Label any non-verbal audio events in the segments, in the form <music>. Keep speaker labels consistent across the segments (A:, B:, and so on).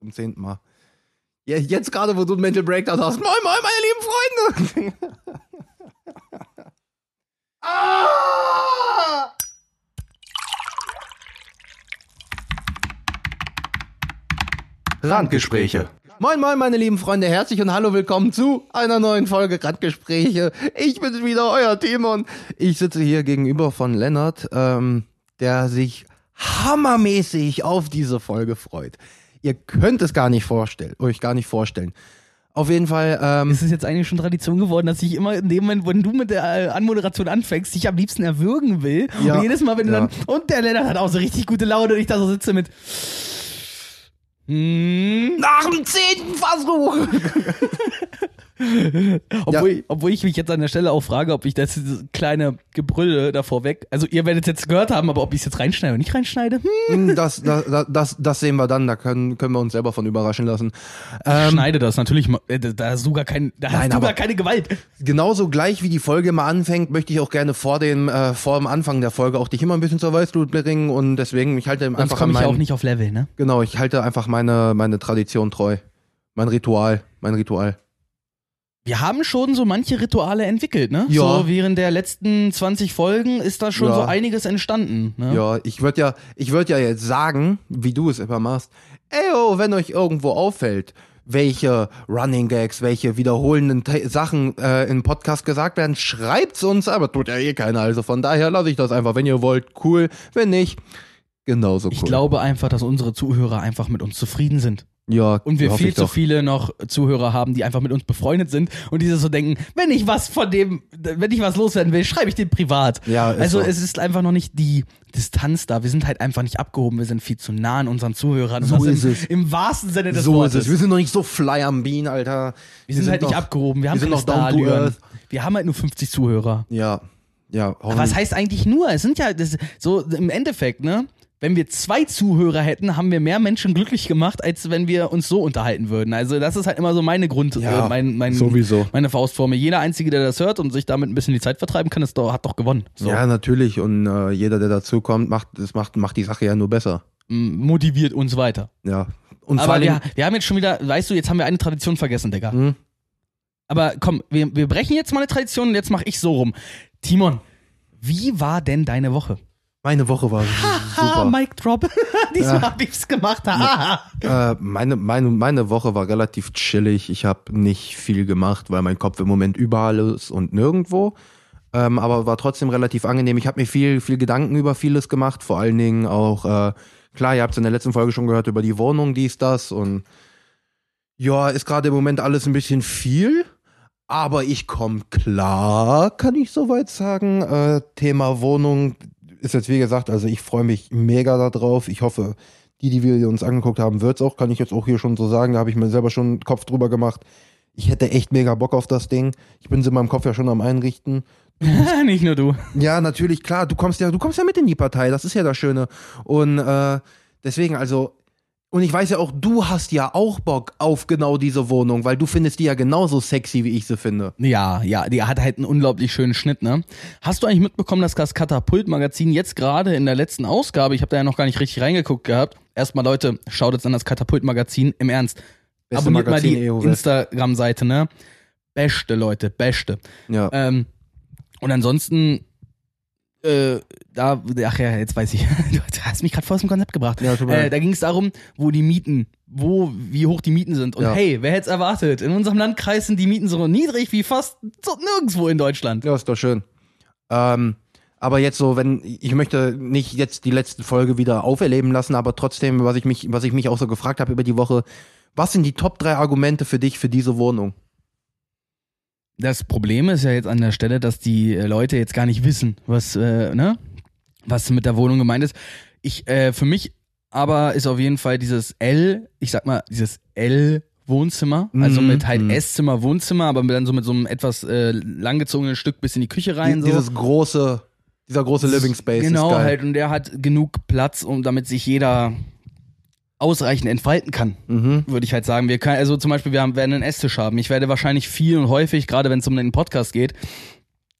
A: Zum zehnten Mal. Ja, jetzt gerade, wo du einen Mental Breakdown hast. Moin, moin, meine lieben Freunde! <laughs> ah! Randgespräche. Moin, moin, meine lieben Freunde, herzlich und hallo, willkommen zu einer neuen Folge Randgespräche. Ich bin wieder euer Timon. Ich sitze hier gegenüber von Lennart, ähm, der sich hammermäßig auf diese Folge freut. Ihr könnt es gar nicht vorstellen, euch gar nicht vorstellen. Auf jeden Fall. Ähm,
B: Es ist jetzt eigentlich schon Tradition geworden, dass ich immer in dem Moment, wenn du mit der äh, Anmoderation anfängst, dich am liebsten erwürgen will.
A: Ja.
B: Und jedes Mal, wenn du
A: Ja.
B: dann. Und der Lennart hat auch so richtig gute Laune und ich da so sitze mit. Hm,
A: nach dem zehnten Versuch. <laughs> <laughs>
B: obwohl, ich, obwohl ich mich jetzt an der Stelle auch frage, ob ich das kleine Gebrülle davor weg. Also ihr werdet es jetzt gehört haben, aber ob ich es jetzt reinschneide oder nicht reinschneide, hm,
A: Das, das, das, das sehen wir dann, da können, können wir uns selber von überraschen lassen. Ähm,
B: schneide das natürlich. äh, Da hast du gar, kein, da
A: Nein,
B: hast du
A: aber-
B: gar keine Gewalt.
A: genauso gleich wie die Folge mal anfängt, möchte ich auch gerne vor dem, äh, vor dem Anfang der Folge auch dich immer ein bisschen zur Weißglut bringen und deswegen, ich halte
B: Sonst
A: einfach an
B: komme ich ja auch nicht auf Level, ne?
A: genau, ich halte einfach meine, meine Tradition treu. Mein Ritual, mein Ritual.
B: Wir haben schon so manche Rituale entwickelt, ne?
A: Ja.
B: So während der letzten 20 Folgen ist da schon
A: Ja.
B: so einiges entstanden. Ne?
A: Ja, ich würde ja, ich würde ja jetzt sagen, wie du es immer machst, ey, oh, wenn euch irgendwo auffällt, welche Running Gags, welche wiederholenden Te Sachen äh, im Podcast gesagt werden, schreibt's uns, aber tut ja eh keiner. Also von daher lasse ich das einfach. Wenn ihr wollt, cool. Wenn nicht, genauso cool.
B: Ich glaube einfach, dass unsere Zuhörer einfach mit uns zufrieden sind.
A: Ja,
B: Und wir viel zu viele noch Zuhörer haben, die einfach mit uns befreundet sind und die so denken, wenn ich was von dem, wenn ich was loswerden will, schreibe ich den privat.
A: Ja, ist
B: also
A: so.
B: es ist einfach noch nicht die Distanz da. Wir sind halt einfach nicht abgehoben. Wir sind viel zu nah an unseren Zuhörern.
A: So ist
B: im,
A: es.
B: Im wahrsten Sinne des
A: So ist
B: Wortes.
A: es. Wir sind noch nicht so fly am Bean, Alter.
B: Wir sind, halt nicht
A: noch-
B: abgehoben. Wir haben
A: wir sind noch down to
B: Starallüren.
A: earth.
B: Wir haben halt nur 50 Zuhörer.
A: Ja, ja.
B: Was heißt eigentlich nur? Es sind ja das, so im Endeffekt, ne? Wenn wir zwei Zuhörer hätten, haben wir mehr Menschen glücklich gemacht, als wenn wir uns so unterhalten würden. Also das ist halt immer so meine Grund,
A: Ja,
B: äh, mein, mein,
A: sowieso.
B: meine Faustformel. Jeder Einzige, der das hört und sich damit ein bisschen die Zeit vertreiben kann, ist doch, hat doch gewonnen. So.
A: Ja, natürlich. Und äh, jeder, der dazukommt, macht, das macht, macht die Sache ja nur besser.
B: M- Motiviert uns weiter.
A: Ja. Und
B: Aber wir, wir haben jetzt schon wieder, weißt du, jetzt haben wir eine Tradition vergessen, Digga.
A: Hm?
B: Aber komm, wir, wir brechen jetzt mal eine Tradition und jetzt mache ich so rum. Timon, wie war denn deine Woche?
A: meine Woche war
B: Ha,
A: super.
B: Mic Drop. <laughs> Diesmal
A: Ja.
B: hab ich's gemacht. Ha.
A: Äh, meine, meine, meine Woche war relativ chillig. Ich habe nicht viel gemacht, weil mein Kopf im Moment überall ist und nirgendwo. Ähm, aber war trotzdem relativ angenehm. Ich habe mir viel, viel Gedanken über vieles gemacht. Vor allen Dingen auch, äh, klar, ihr habt es in der letzten Folge schon gehört über die Wohnung, dies, das. Und ja, ist gerade im Moment alles ein bisschen viel. Aber ich komme klar, kann ich soweit sagen. Äh, Thema Wohnung ist jetzt wie gesagt, also ich freue mich mega darauf. Ich hoffe, die, die wir uns angeguckt haben, wird's auch, kann ich jetzt auch hier schon so sagen. Da habe ich mir selber schon einen Kopf drüber gemacht. Ich hätte echt mega Bock auf das Ding. Ich bin sie in meinem Kopf ja schon am Einrichten. <laughs>
B: Nicht nur du.
A: Ja, natürlich, klar, du kommst ja, du kommst ja mit in die Partei, das ist ja das Schöne. Und äh, deswegen, also, und ich weiß ja auch, du hast ja auch Bock auf genau diese Wohnung, weil du findest die ja genauso sexy, wie ich sie finde.
B: Ja, ja, die hat halt einen unglaublich schönen Schnitt, ne? Hast du eigentlich mitbekommen, dass das Katapult-Magazin jetzt gerade in der letzten Ausgabe, ich habe da ja noch gar nicht richtig reingeguckt gehabt, erstmal Leute, schaut jetzt an das Katapult-Magazin, im Ernst.
A: Beste
B: Abonniert
A: Magazin
B: mal die
A: West.
B: Instagram-Seite, ne? Beste, Leute, beste.
A: Ja.
B: Ähm, und ansonsten, äh, da, ach ja, jetzt weiß ich, <laughs> du hast mich gerade voll aus dem Konzept gebracht.
A: Ja,
B: äh, da ging es darum, wo die Mieten, wo, wie hoch die Mieten sind. Und
A: Ja.
B: hey, wer hätte es erwartet? In unserem Landkreis sind die Mieten so niedrig wie fast so nirgendwo in Deutschland.
A: Ja, ist doch schön. Ähm, aber jetzt so, wenn ich möchte nicht jetzt die letzte Folge wieder auferleben lassen, aber trotzdem, was ich mich, was ich mich auch so gefragt habe über die Woche, was sind die Top drei Argumente für dich für diese Wohnung?
B: Das Problem ist ja jetzt an der Stelle, dass die äh, Leute jetzt gar nicht wissen, was, äh, ne? was mit der Wohnung gemeint ist. Ich, äh, für mich aber ist auf jeden Fall dieses L, ich sag mal, dieses L Wohnzimmer, also
A: Mhm,
B: mit halt
A: mhm.
B: Esszimmer, Wohnzimmer, aber dann so mit so einem etwas äh, langgezogenen Stück bis in die Küche rein. so.
A: Dieses große, dieser große Living Space
B: Genau, halt, und der hat genug Platz, um damit sich jeder ausreichend entfalten kann,
A: Mhm.
B: würde ich halt sagen. Wir können, also zum Beispiel, wir haben, werden einen Esstisch haben. Ich werde wahrscheinlich viel und häufig, gerade wenn es um den Podcast geht,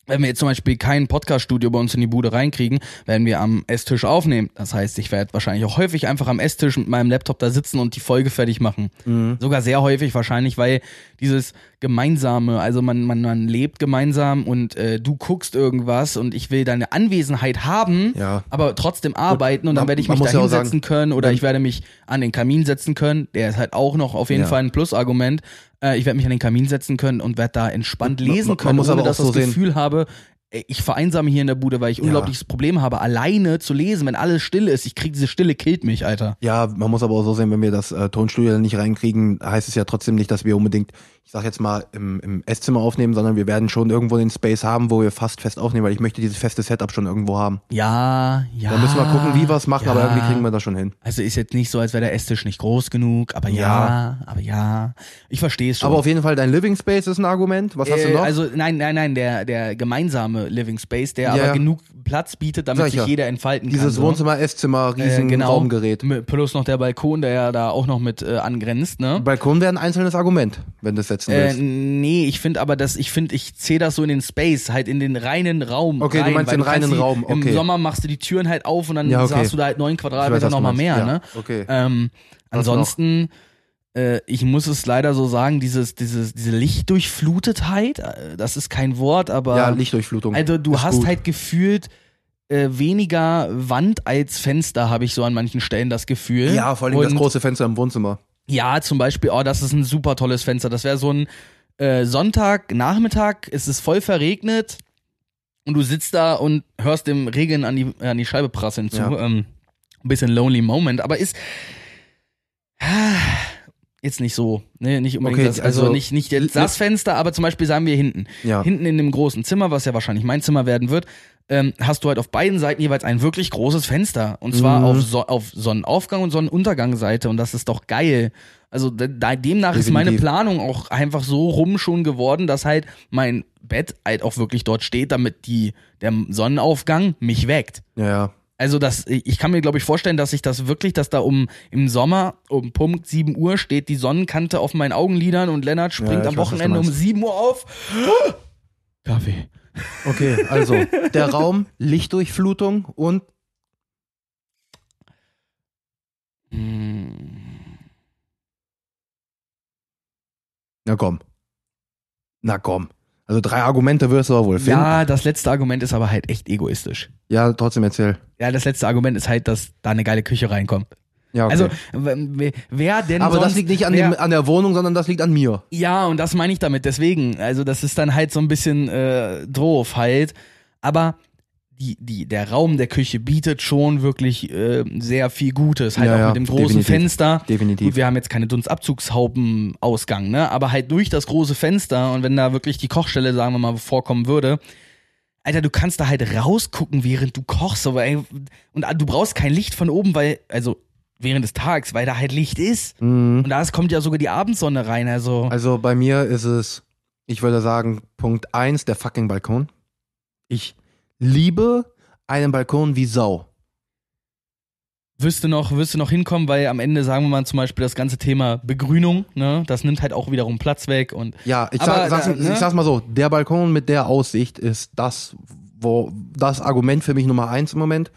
B: wenn wir jetzt zum Beispiel kein Podcast-Studio bei uns in die Bude reinkriegen, werden wir am Esstisch aufnehmen. Das heißt, ich werde wahrscheinlich auch häufig einfach am Esstisch mit meinem Laptop da sitzen und die Folge fertig machen.
A: Mhm.
B: Sogar sehr häufig wahrscheinlich, weil dieses gemeinsame, also man, man, man lebt gemeinsam und äh, du guckst irgendwas und ich will deine Anwesenheit haben,
A: Ja.
B: aber trotzdem arbeiten und dann
A: man-
B: werde ich
A: man
B: mich da
A: ja
B: hinsetzen können oder ich werde mich an den Kamin setzen können. Der ist halt auch noch auf jeden
A: Ja.
B: Fall ein Plusargument. Äh, ich werde mich an den Kamin setzen können und werde da entspannt
A: Man-
B: lesen
A: man
B: können,
A: muss
B: ohne
A: aber
B: dass ich das
A: so sehen-
B: Gefühl habe, ich vereinsame hier in der Bude, weil ich
A: Ja.
B: unglaubliches Problem habe, alleine zu lesen, wenn alles still ist. Ich krieg diese Stille, killt mich, Alter.
A: Ja, man muss aber auch so sehen, wenn wir das äh, Tonstudio nicht reinkriegen, heißt es ja trotzdem nicht, dass wir unbedingt, ich sag jetzt mal, im, im Esszimmer aufnehmen, sondern wir werden schon irgendwo den Space haben, wo wir fast fest aufnehmen, weil ich möchte dieses feste Setup schon irgendwo haben.
B: Ja, ja.
A: Da müssen wir gucken, wie wir es machen,
B: ja.
A: aber irgendwie kriegen wir das schon hin.
B: Also ist jetzt nicht so, als wäre der Esstisch nicht groß genug, aber ja,
A: Ja.
B: aber ja. Ich verstehe es schon.
A: Aber auf jeden Fall dein Living Space ist ein Argument. Was hast du
B: Äh,
A: noch?
B: Also nein, nein, nein, der, der gemeinsame Living Space, der
A: Ja,
B: aber
A: ja.
B: genug Platz bietet, damit
A: Sag ich
B: sich
A: ja.
B: jeder entfalten kann.
A: dieses
B: so.
A: Wohnzimmer, Esszimmer, riesen
B: äh, genau,
A: Raumgerät.
B: Plus noch der Balkon, der ja da auch noch mit äh, angrenzt, ne?
A: Balkon wäre ein einzelnes Argument, wenn du es setzen
B: Äh,
A: willst.
B: nee, ich finde aber, dass ich finde, ich zähle das so in den Space, halt in den reinen Raum.
A: Okay, du
B: rein,
A: meinst
B: weil
A: den
B: kannst
A: reinen
B: die,
A: Raum, okay.
B: Im Sommer machst du die Türen halt auf und dann
A: Ja, okay.
B: hast du da halt neun Quadratmeter
A: du
B: nochmal
A: meinst.
B: mehr, ne?
A: Okay.
B: Ähm,
A: Was noch?
B: Äh, ich muss es leider so sagen, dieses, dieses, diese Lichtdurchflutetheit, äh, das ist kein Wort, aber
A: ja, Lichtdurchflutung.
B: also du hast
A: gut.
B: halt gefühlt äh, weniger Wand als Fenster, habe ich so an manchen Stellen das Gefühl.
A: Ja, vor allem das
B: Und-
A: große Fenster im Wohnzimmer.
B: ja, zum Beispiel, oh, das ist ein super tolles Fenster. Das wäre so ein äh, Sonntagnachmittag, es ist voll verregnet und du sitzt da und hörst dem Regen an die, an die Scheibe prasseln zu.
A: Ja.
B: Ähm, ein bisschen lonely moment, aber ist ah, jetzt nicht so, ne, nicht unbedingt
A: Okay,
B: das, also,
A: also-
B: nicht, nicht das Fenster, aber zum Beispiel sagen wir hinten.
A: Ja.
B: Hinten in dem großen Zimmer, was ja wahrscheinlich mein Zimmer werden wird, ähm, hast du halt auf beiden Seiten jeweils ein wirklich großes Fenster. Und zwar
A: Mhm.
B: auf, so auf Sonnenaufgang und Sonnenuntergangseite. Und das ist doch geil. Also da, demnach ist meine
A: Definitiv.
B: Planung auch einfach so rum schon geworden, dass halt mein Bett halt auch wirklich dort steht, damit die, der Sonnenaufgang mich weckt.
A: Ja, ja.
B: Also das, ich kann mir glaube ich vorstellen, dass ich das wirklich, dass da um im Sommer um Punkt 7 Uhr steht die Sonnenkante auf meinen Augenlidern und Lennart springt
A: Ja,
B: am
A: weiß,
B: Wochenende um
A: meinst.
B: 7 Uhr auf. <gasps> Kaffee.
A: Okay, also der Raum, Lichtdurchflutung und
B: Hm.
A: na komm. Na komm. Also drei Argumente wirst du aber wohl finden.
B: Ja, das letzte Argument ist aber halt echt egoistisch.
A: Ja, trotzdem erzähl.
B: Ja, das letzte Argument ist halt, dass da eine geile Küche reinkommt.
A: Ja, okay.
B: Also, wer denn
A: aber
B: sonst,
A: das liegt nicht an,
B: wer,
A: dem, an der Wohnung, sondern das liegt an mir.
B: Ja, und das meine ich damit. Deswegen, also das ist dann halt so ein bisschen äh, doof halt. Aber die, die, der Raum der Küche bietet schon wirklich äh, sehr viel Gutes. Halt
A: Ja,
B: auch
A: ja,
B: mit dem großen
A: definitiv.
B: Fenster.
A: Definitiv.
B: Gut, wir haben jetzt keine Dunstabzugshaupenausgang, ne? Aber halt durch das große Fenster und wenn da wirklich die Kochstelle, sagen wir mal, vorkommen würde, Alter, du kannst da halt rausgucken, während du kochst, aber ey, und du brauchst kein Licht von oben, weil, also während des Tages, weil da halt Licht ist.
A: Mhm.
B: Und da kommt ja sogar die Abendsonne rein, also.
A: Also bei mir ist es, ich würde sagen, Punkt eins der fucking Balkon. Ich liebe einen Balkon wie Sau.
B: wirst du noch, wirst du noch hinkommen, weil am Ende sagen wir mal zum Beispiel das ganze Thema Begrünung, ne, das nimmt halt auch wiederum Platz weg und
A: Ja, ich,
B: Aber,
A: sag, sag's,
B: äh, ne?
A: ich sag's mal so, der Balkon mit der Aussicht ist das, wo das Argument für mich Nummer eins im Moment.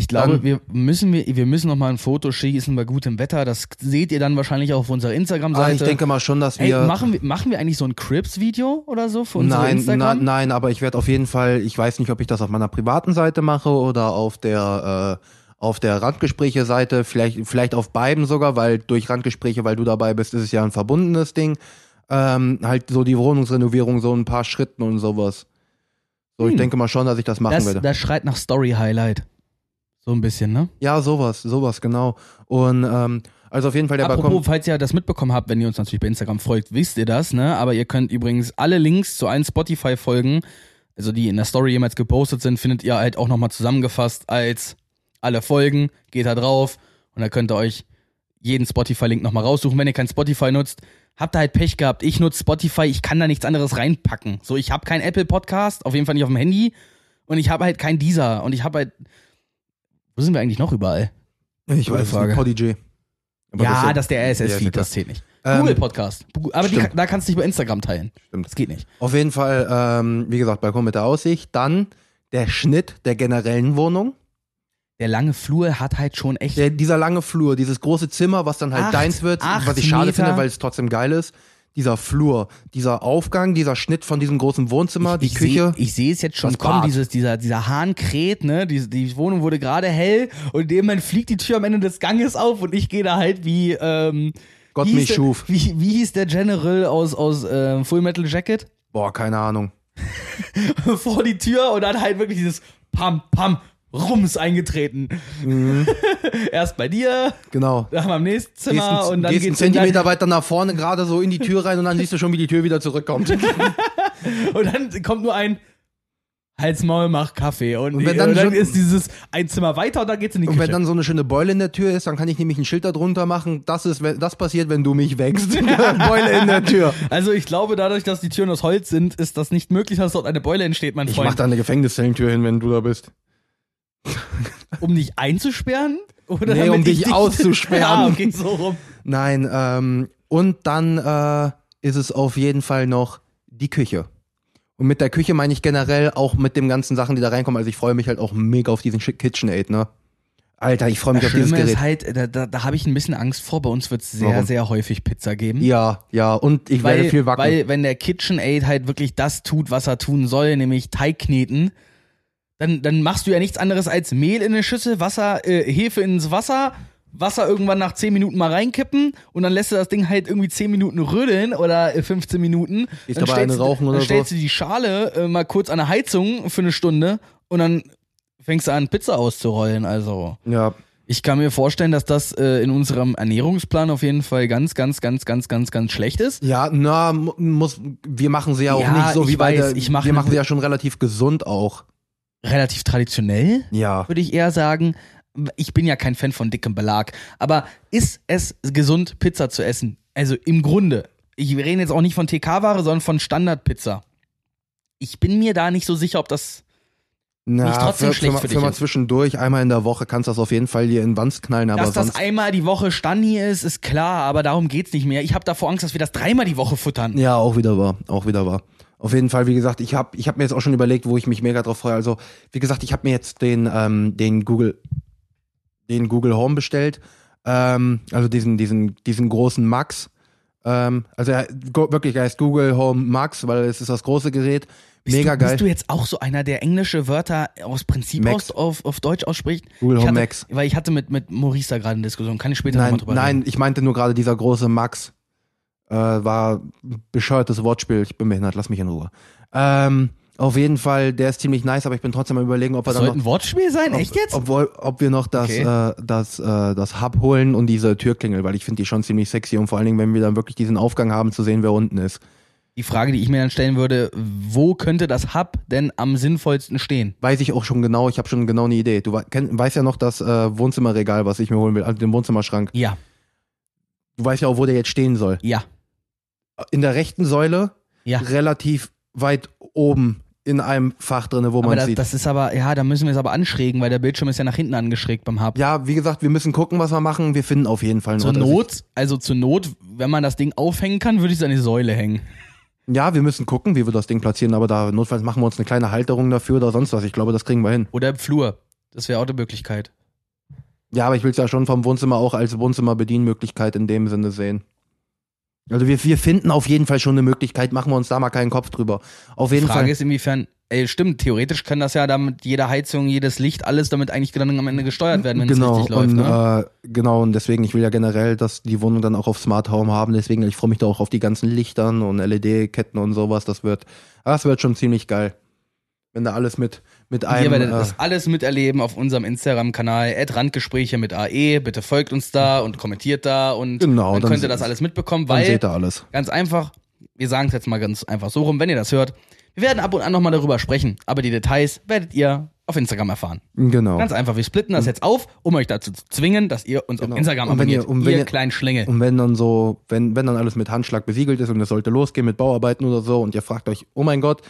B: Ich glaube,
A: Dann-
B: wir müssen wir, wir müssen noch mal ein Foto schießen bei gutem Wetter. Das seht ihr dann wahrscheinlich auch auf unserer
A: Ah,
B: Instagram-Seite.
A: ich denke mal schon, dass
B: Ey,
A: wir.
B: machen wir machen wir eigentlich so ein Crips-Video oder so für unsere
A: nein,
B: Instagram?
A: nein, aber ich werde auf jeden Fall, ich weiß nicht, ob ich das auf meiner privaten Seite mache oder auf der äh, auf der Randgespräche-Seite, vielleicht, vielleicht auf beiden sogar, weil durch Randgespräche, weil du dabei bist, ist es ja ein verbundenes Ding. Ähm, halt so die Wohnungsrenovierung, so ein paar Schritten und sowas. So, ich
B: Hm.
A: denke mal schon, dass ich das machen
B: das,
A: werde.
B: das schreit nach Story-Highlight. So ein bisschen, ne?
A: Ja, sowas, sowas, genau. Und ähm, also auf jeden Fall der
B: Apropos,
A: Balkon.
B: falls ihr das mitbekommen habt, wenn ihr uns natürlich bei Instagram folgt, wisst ihr das, ne? Aber ihr könnt übrigens alle Links zu allen Spotify-Folgen, also die in der Story jemals gepostet sind, findet ihr halt auch nochmal zusammengefasst als alle Folgen. Geht da drauf und dann könnt ihr euch jeden Spotify-Link nochmal raussuchen. Wenn ihr kein Spotify nutzt, habt ihr halt Pech gehabt. Ich nutze Spotify, ich kann da nichts anderes reinpacken. So, ich habe kein Apple Podcast, auf jeden Fall nicht auf dem Handy. Und ich habe halt kein Deezer. Und ich habe halt. Wo sind wir eigentlich noch überall?
A: Ich
B: Gute
A: weiß,
B: Frage.
A: Podigy. Aber
B: ja, das ist der
A: Ja,
B: RSS-Feed, das zählt nicht.
A: Ähm,
B: Google Podcast. Aber die, da kannst du nicht bei Instagram teilen.
A: Stimmt.
B: Das geht nicht.
A: Auf jeden Fall, ähm, wie gesagt, Balkon mit der Aussicht. Dann der Schnitt der generellen Wohnung.
B: Der lange Flur hat halt schon echt.
A: Der, dieser lange Flur, dieses große Zimmer, was dann halt
B: Acht-
A: deins wird, was ich schade
B: Meter.
A: finde, weil es trotzdem geil ist. Dieser Flur, dieser Aufgang, dieser Schnitt von diesem großen Wohnzimmer, die
B: ich
A: Küche.
B: Seh, ich sehe es jetzt schon kommen, dieses, dieser, dieser Hahn kräht, ne? Die, die Wohnung wurde gerade hell und in dem Moment fliegt die Tür am Ende des Ganges auf und ich gehe da halt wie, ähm,
A: Gott
B: wie
A: mich
B: der-
A: schuf.
B: Wie, wie hieß der General aus, aus ähm, Full Metal Jacket?
A: Boah, keine Ahnung. <laughs>
B: Vor die Tür und dann halt wirklich dieses Pam, Pam, Rums eingetreten.
A: Mhm. <laughs>
B: Erst bei dir,
A: Genau.
B: dann am nächsten Zimmer
A: Gehst,
B: und dann
A: gehst einen
B: geht's in dein,
A: Zentimeter weiter nach vorne, gerade so in die Tür rein und dann siehst du schon, wie die Tür wieder zurückkommt. <laughs>
B: und dann kommt nur ein Hals, Maul, mach Kaffee und,
A: Und wenn dann
B: und dann
A: schon-
B: ist dieses ein Zimmer weiter und dann geht's in die
A: Und
B: Küche.
A: wenn dann so eine schöne Beule in der Tür ist, dann kann ich nämlich ein Schild darunter machen. Das ist, das passiert, wenn du mich wächst. <laughs> Beule in der Tür.
B: Also ich glaube, dadurch, dass die Türen aus Holz sind, ist das nicht möglich, dass dort eine Beule entsteht, mein
A: Ich mach
B: Freund.
A: da eine Gefängnistür hin, wenn du da bist. <laughs>
B: Um dich einzusperren? Oder
A: Nee, um
B: ich
A: dich <laughs> auszusperren.
B: ah, okay, so rum.
A: Nein, ähm, und dann äh, ist es auf jeden Fall noch die Küche. Und mit der Küche meine ich generell auch mit den ganzen Sachen, die da reinkommen. Also ich freue mich halt auch mega auf diesen KitchenAid, ne? Alter, ich freue mich
B: Das
A: auf dieses
B: Schlimme
A: Gerät.
B: ist halt, da, da, da habe ich ein bisschen Angst vor. Bei uns wird es sehr,
A: Warum?
B: sehr häufig Pizza geben.
A: ja, ja, und ich
B: weil,
A: werde viel wackeln.
B: weil wenn der KitchenAid halt wirklich das tut, was er tun soll, nämlich Teig kneten, dann, dann machst du ja nichts anderes als Mehl in eine Schüssel, Wasser, äh, Hefe ins Wasser, Wasser irgendwann nach 10 Minuten mal reinkippen und dann lässt du das Ding halt irgendwie 10 Minuten rödeln oder äh, 15 Minuten.
A: Gehst
B: dann
A: eine
B: stellst du-
A: rauchen oder
B: Dann
A: so?
B: stellst du die Schale äh, mal kurz an der Heizung für eine Stunde und dann fängst du an, Pizza auszurollen. Also
A: ja,
B: ich kann mir vorstellen, dass das äh, in unserem Ernährungsplan auf jeden Fall ganz, ganz, ganz, ganz, ganz, ganz schlecht ist.
A: ja, na, mu- muss, wir machen sie ja auch
B: Ja,
A: nicht so
B: ich
A: wie
B: weiß,
A: der,
B: ich mache
A: wir
B: eine-
A: machen sie ja schon relativ gesund auch.
B: Relativ traditionell,
A: Ja.
B: würde ich eher sagen. Ich bin ja kein Fan von dickem Belag. Aber ist es gesund, Pizza zu essen? Also im Grunde. Ich rede jetzt auch nicht von TK-Ware, sondern von Standardpizza. Ich bin mir da nicht so sicher, ob das.
A: Na,
B: Nicht trotzdem
A: für,
B: schlecht
A: für,
B: für
A: für
B: dich
A: mal
B: ist.
A: zwischendurch, einmal in der Woche kannst du das auf jeden Fall hier in Wanst knallen, aber
B: dass das einmal die Woche Stani ist, ist klar, aber darum geht's nicht mehr. Ich habe davor Angst, dass wir das dreimal die Woche futtern.
A: Ja, auch wieder wahr, auch wieder wahr. Auf jeden Fall, wie gesagt, ich habe ich hab mir jetzt auch schon überlegt, wo ich mich mega drauf freue. Also, wie gesagt, ich habe mir jetzt den, ähm, den Google, den Google Home bestellt. Ähm, also diesen, diesen, diesen großen Max. Ähm, also er, wirklich, er heißt Google Home Max, weil es ist das große Gerät.
B: Bist
A: Mega
B: du,
A: geil.
B: Bist du jetzt auch so einer, der englische Wörter aus Prinzip
A: Max.
B: aus, auf, auf Deutsch ausspricht?
A: Google
B: ich
A: Home
B: hatte,
A: Max.
B: Weil ich hatte mit, mit Maurice da gerade eine Diskussion. Kann ich später
A: Nein,
B: nochmal drüber
A: nein,
B: reden?
A: ich meinte nur gerade dieser große Max. Äh, war ein bescheuertes Wortspiel. Ich bin behindert, lass mich in Ruhe. Ähm, auf jeden Fall, der ist ziemlich nice, aber ich bin trotzdem am überlegen, ob wir dann
B: sollte
A: noch
B: ein Wortspiel sein?
A: ob,
B: Echt jetzt?
A: Obwohl, ob wir noch das,
B: Okay.
A: äh, das, äh, das Hub holen und diese Türklingel, weil ich finde die schon ziemlich sexy und vor allen Dingen, wenn wir dann wirklich diesen Aufgang haben, zu sehen, wer unten ist.
B: Die Frage, die ich mir dann stellen würde, wo könnte das Hub denn am sinnvollsten stehen?
A: Weiß ich auch schon genau, ich habe schon genau eine Idee. Du kenn, weißt ja noch das äh, Wohnzimmerregal, was ich mir holen will, also den Wohnzimmerschrank.
B: Ja,
A: Du weißt ja auch, wo der jetzt stehen soll.
B: ja,
A: In der rechten Säule,
B: ja.
A: relativ weit oben in einem Fach drinne, wo
B: Aber
A: man
B: das,
A: sieht.
B: das ist aber, ja, da müssen wir es aber anschrägen, weil der Bildschirm ist ja nach hinten angeschrägt beim Hub.
A: ja, wie gesagt, wir müssen gucken, was wir machen. Wir finden auf jeden Fall einen
B: zur Not, also zur Not, wenn man das Ding aufhängen kann, würde ich es an die Säule hängen.
A: Ja, wir müssen gucken, wie wir das Ding platzieren, aber da notfalls machen wir uns eine kleine Halterung dafür oder sonst was. Ich glaube, das kriegen wir hin.
B: Oder im Flur. Das wäre auch eine Möglichkeit.
A: Ja, aber ich will es ja schon vom Wohnzimmer auch als Wohnzimmerbedienmöglichkeit in dem Sinne sehen. Also wir, wir finden auf jeden Fall schon eine Möglichkeit, machen wir uns da mal keinen Kopf drüber. Auf
B: Die
A: jeden
B: Frage
A: Fall.
B: ist, inwiefern, ey, stimmt, theoretisch kann das ja damit jede Heizung, jedes Licht, alles damit eigentlich dann am Ende gesteuert werden, wenn
A: genau,
B: es richtig läuft.
A: und,
B: Ne?
A: äh, genau, und deswegen, ich will ja generell, dass die Wohnung dann auch auf Smart Home haben, deswegen, ich freue mich da auch auf die ganzen Lichtern und LED-Ketten und sowas, das wird, das wird schon ziemlich geil. Wenn da alles mit, mit
B: Ihr
A: einem,
B: werdet
A: äh,
B: das alles miterleben auf unserem Instagram-Kanal, Randgespräche mit AE. Bitte folgt uns da und kommentiert da und
A: Genau,
B: dann
A: dann
B: könnt ihr das alles mitbekommen,
A: dann
B: weil
A: seht ihr alles.
B: ganz einfach, wir sagen es jetzt mal ganz einfach so rum, wenn ihr das hört, wir werden ab und an nochmal darüber sprechen, aber die Details werdet ihr auf Instagram erfahren.
A: Genau.
B: Ganz einfach, wir splitten das jetzt auf, um euch dazu zu zwingen, dass ihr uns
A: Genau.
B: auf Instagram
A: Und wenn ihr-
B: abonniert.
A: und wenn
B: ihr
A: ihr-
B: kleinen Schlingel.
A: Und wenn dann so, wenn, wenn dann alles mit Handschlag besiegelt ist und es sollte losgehen mit Bauarbeiten oder so und ihr fragt euch, oh mein Gott,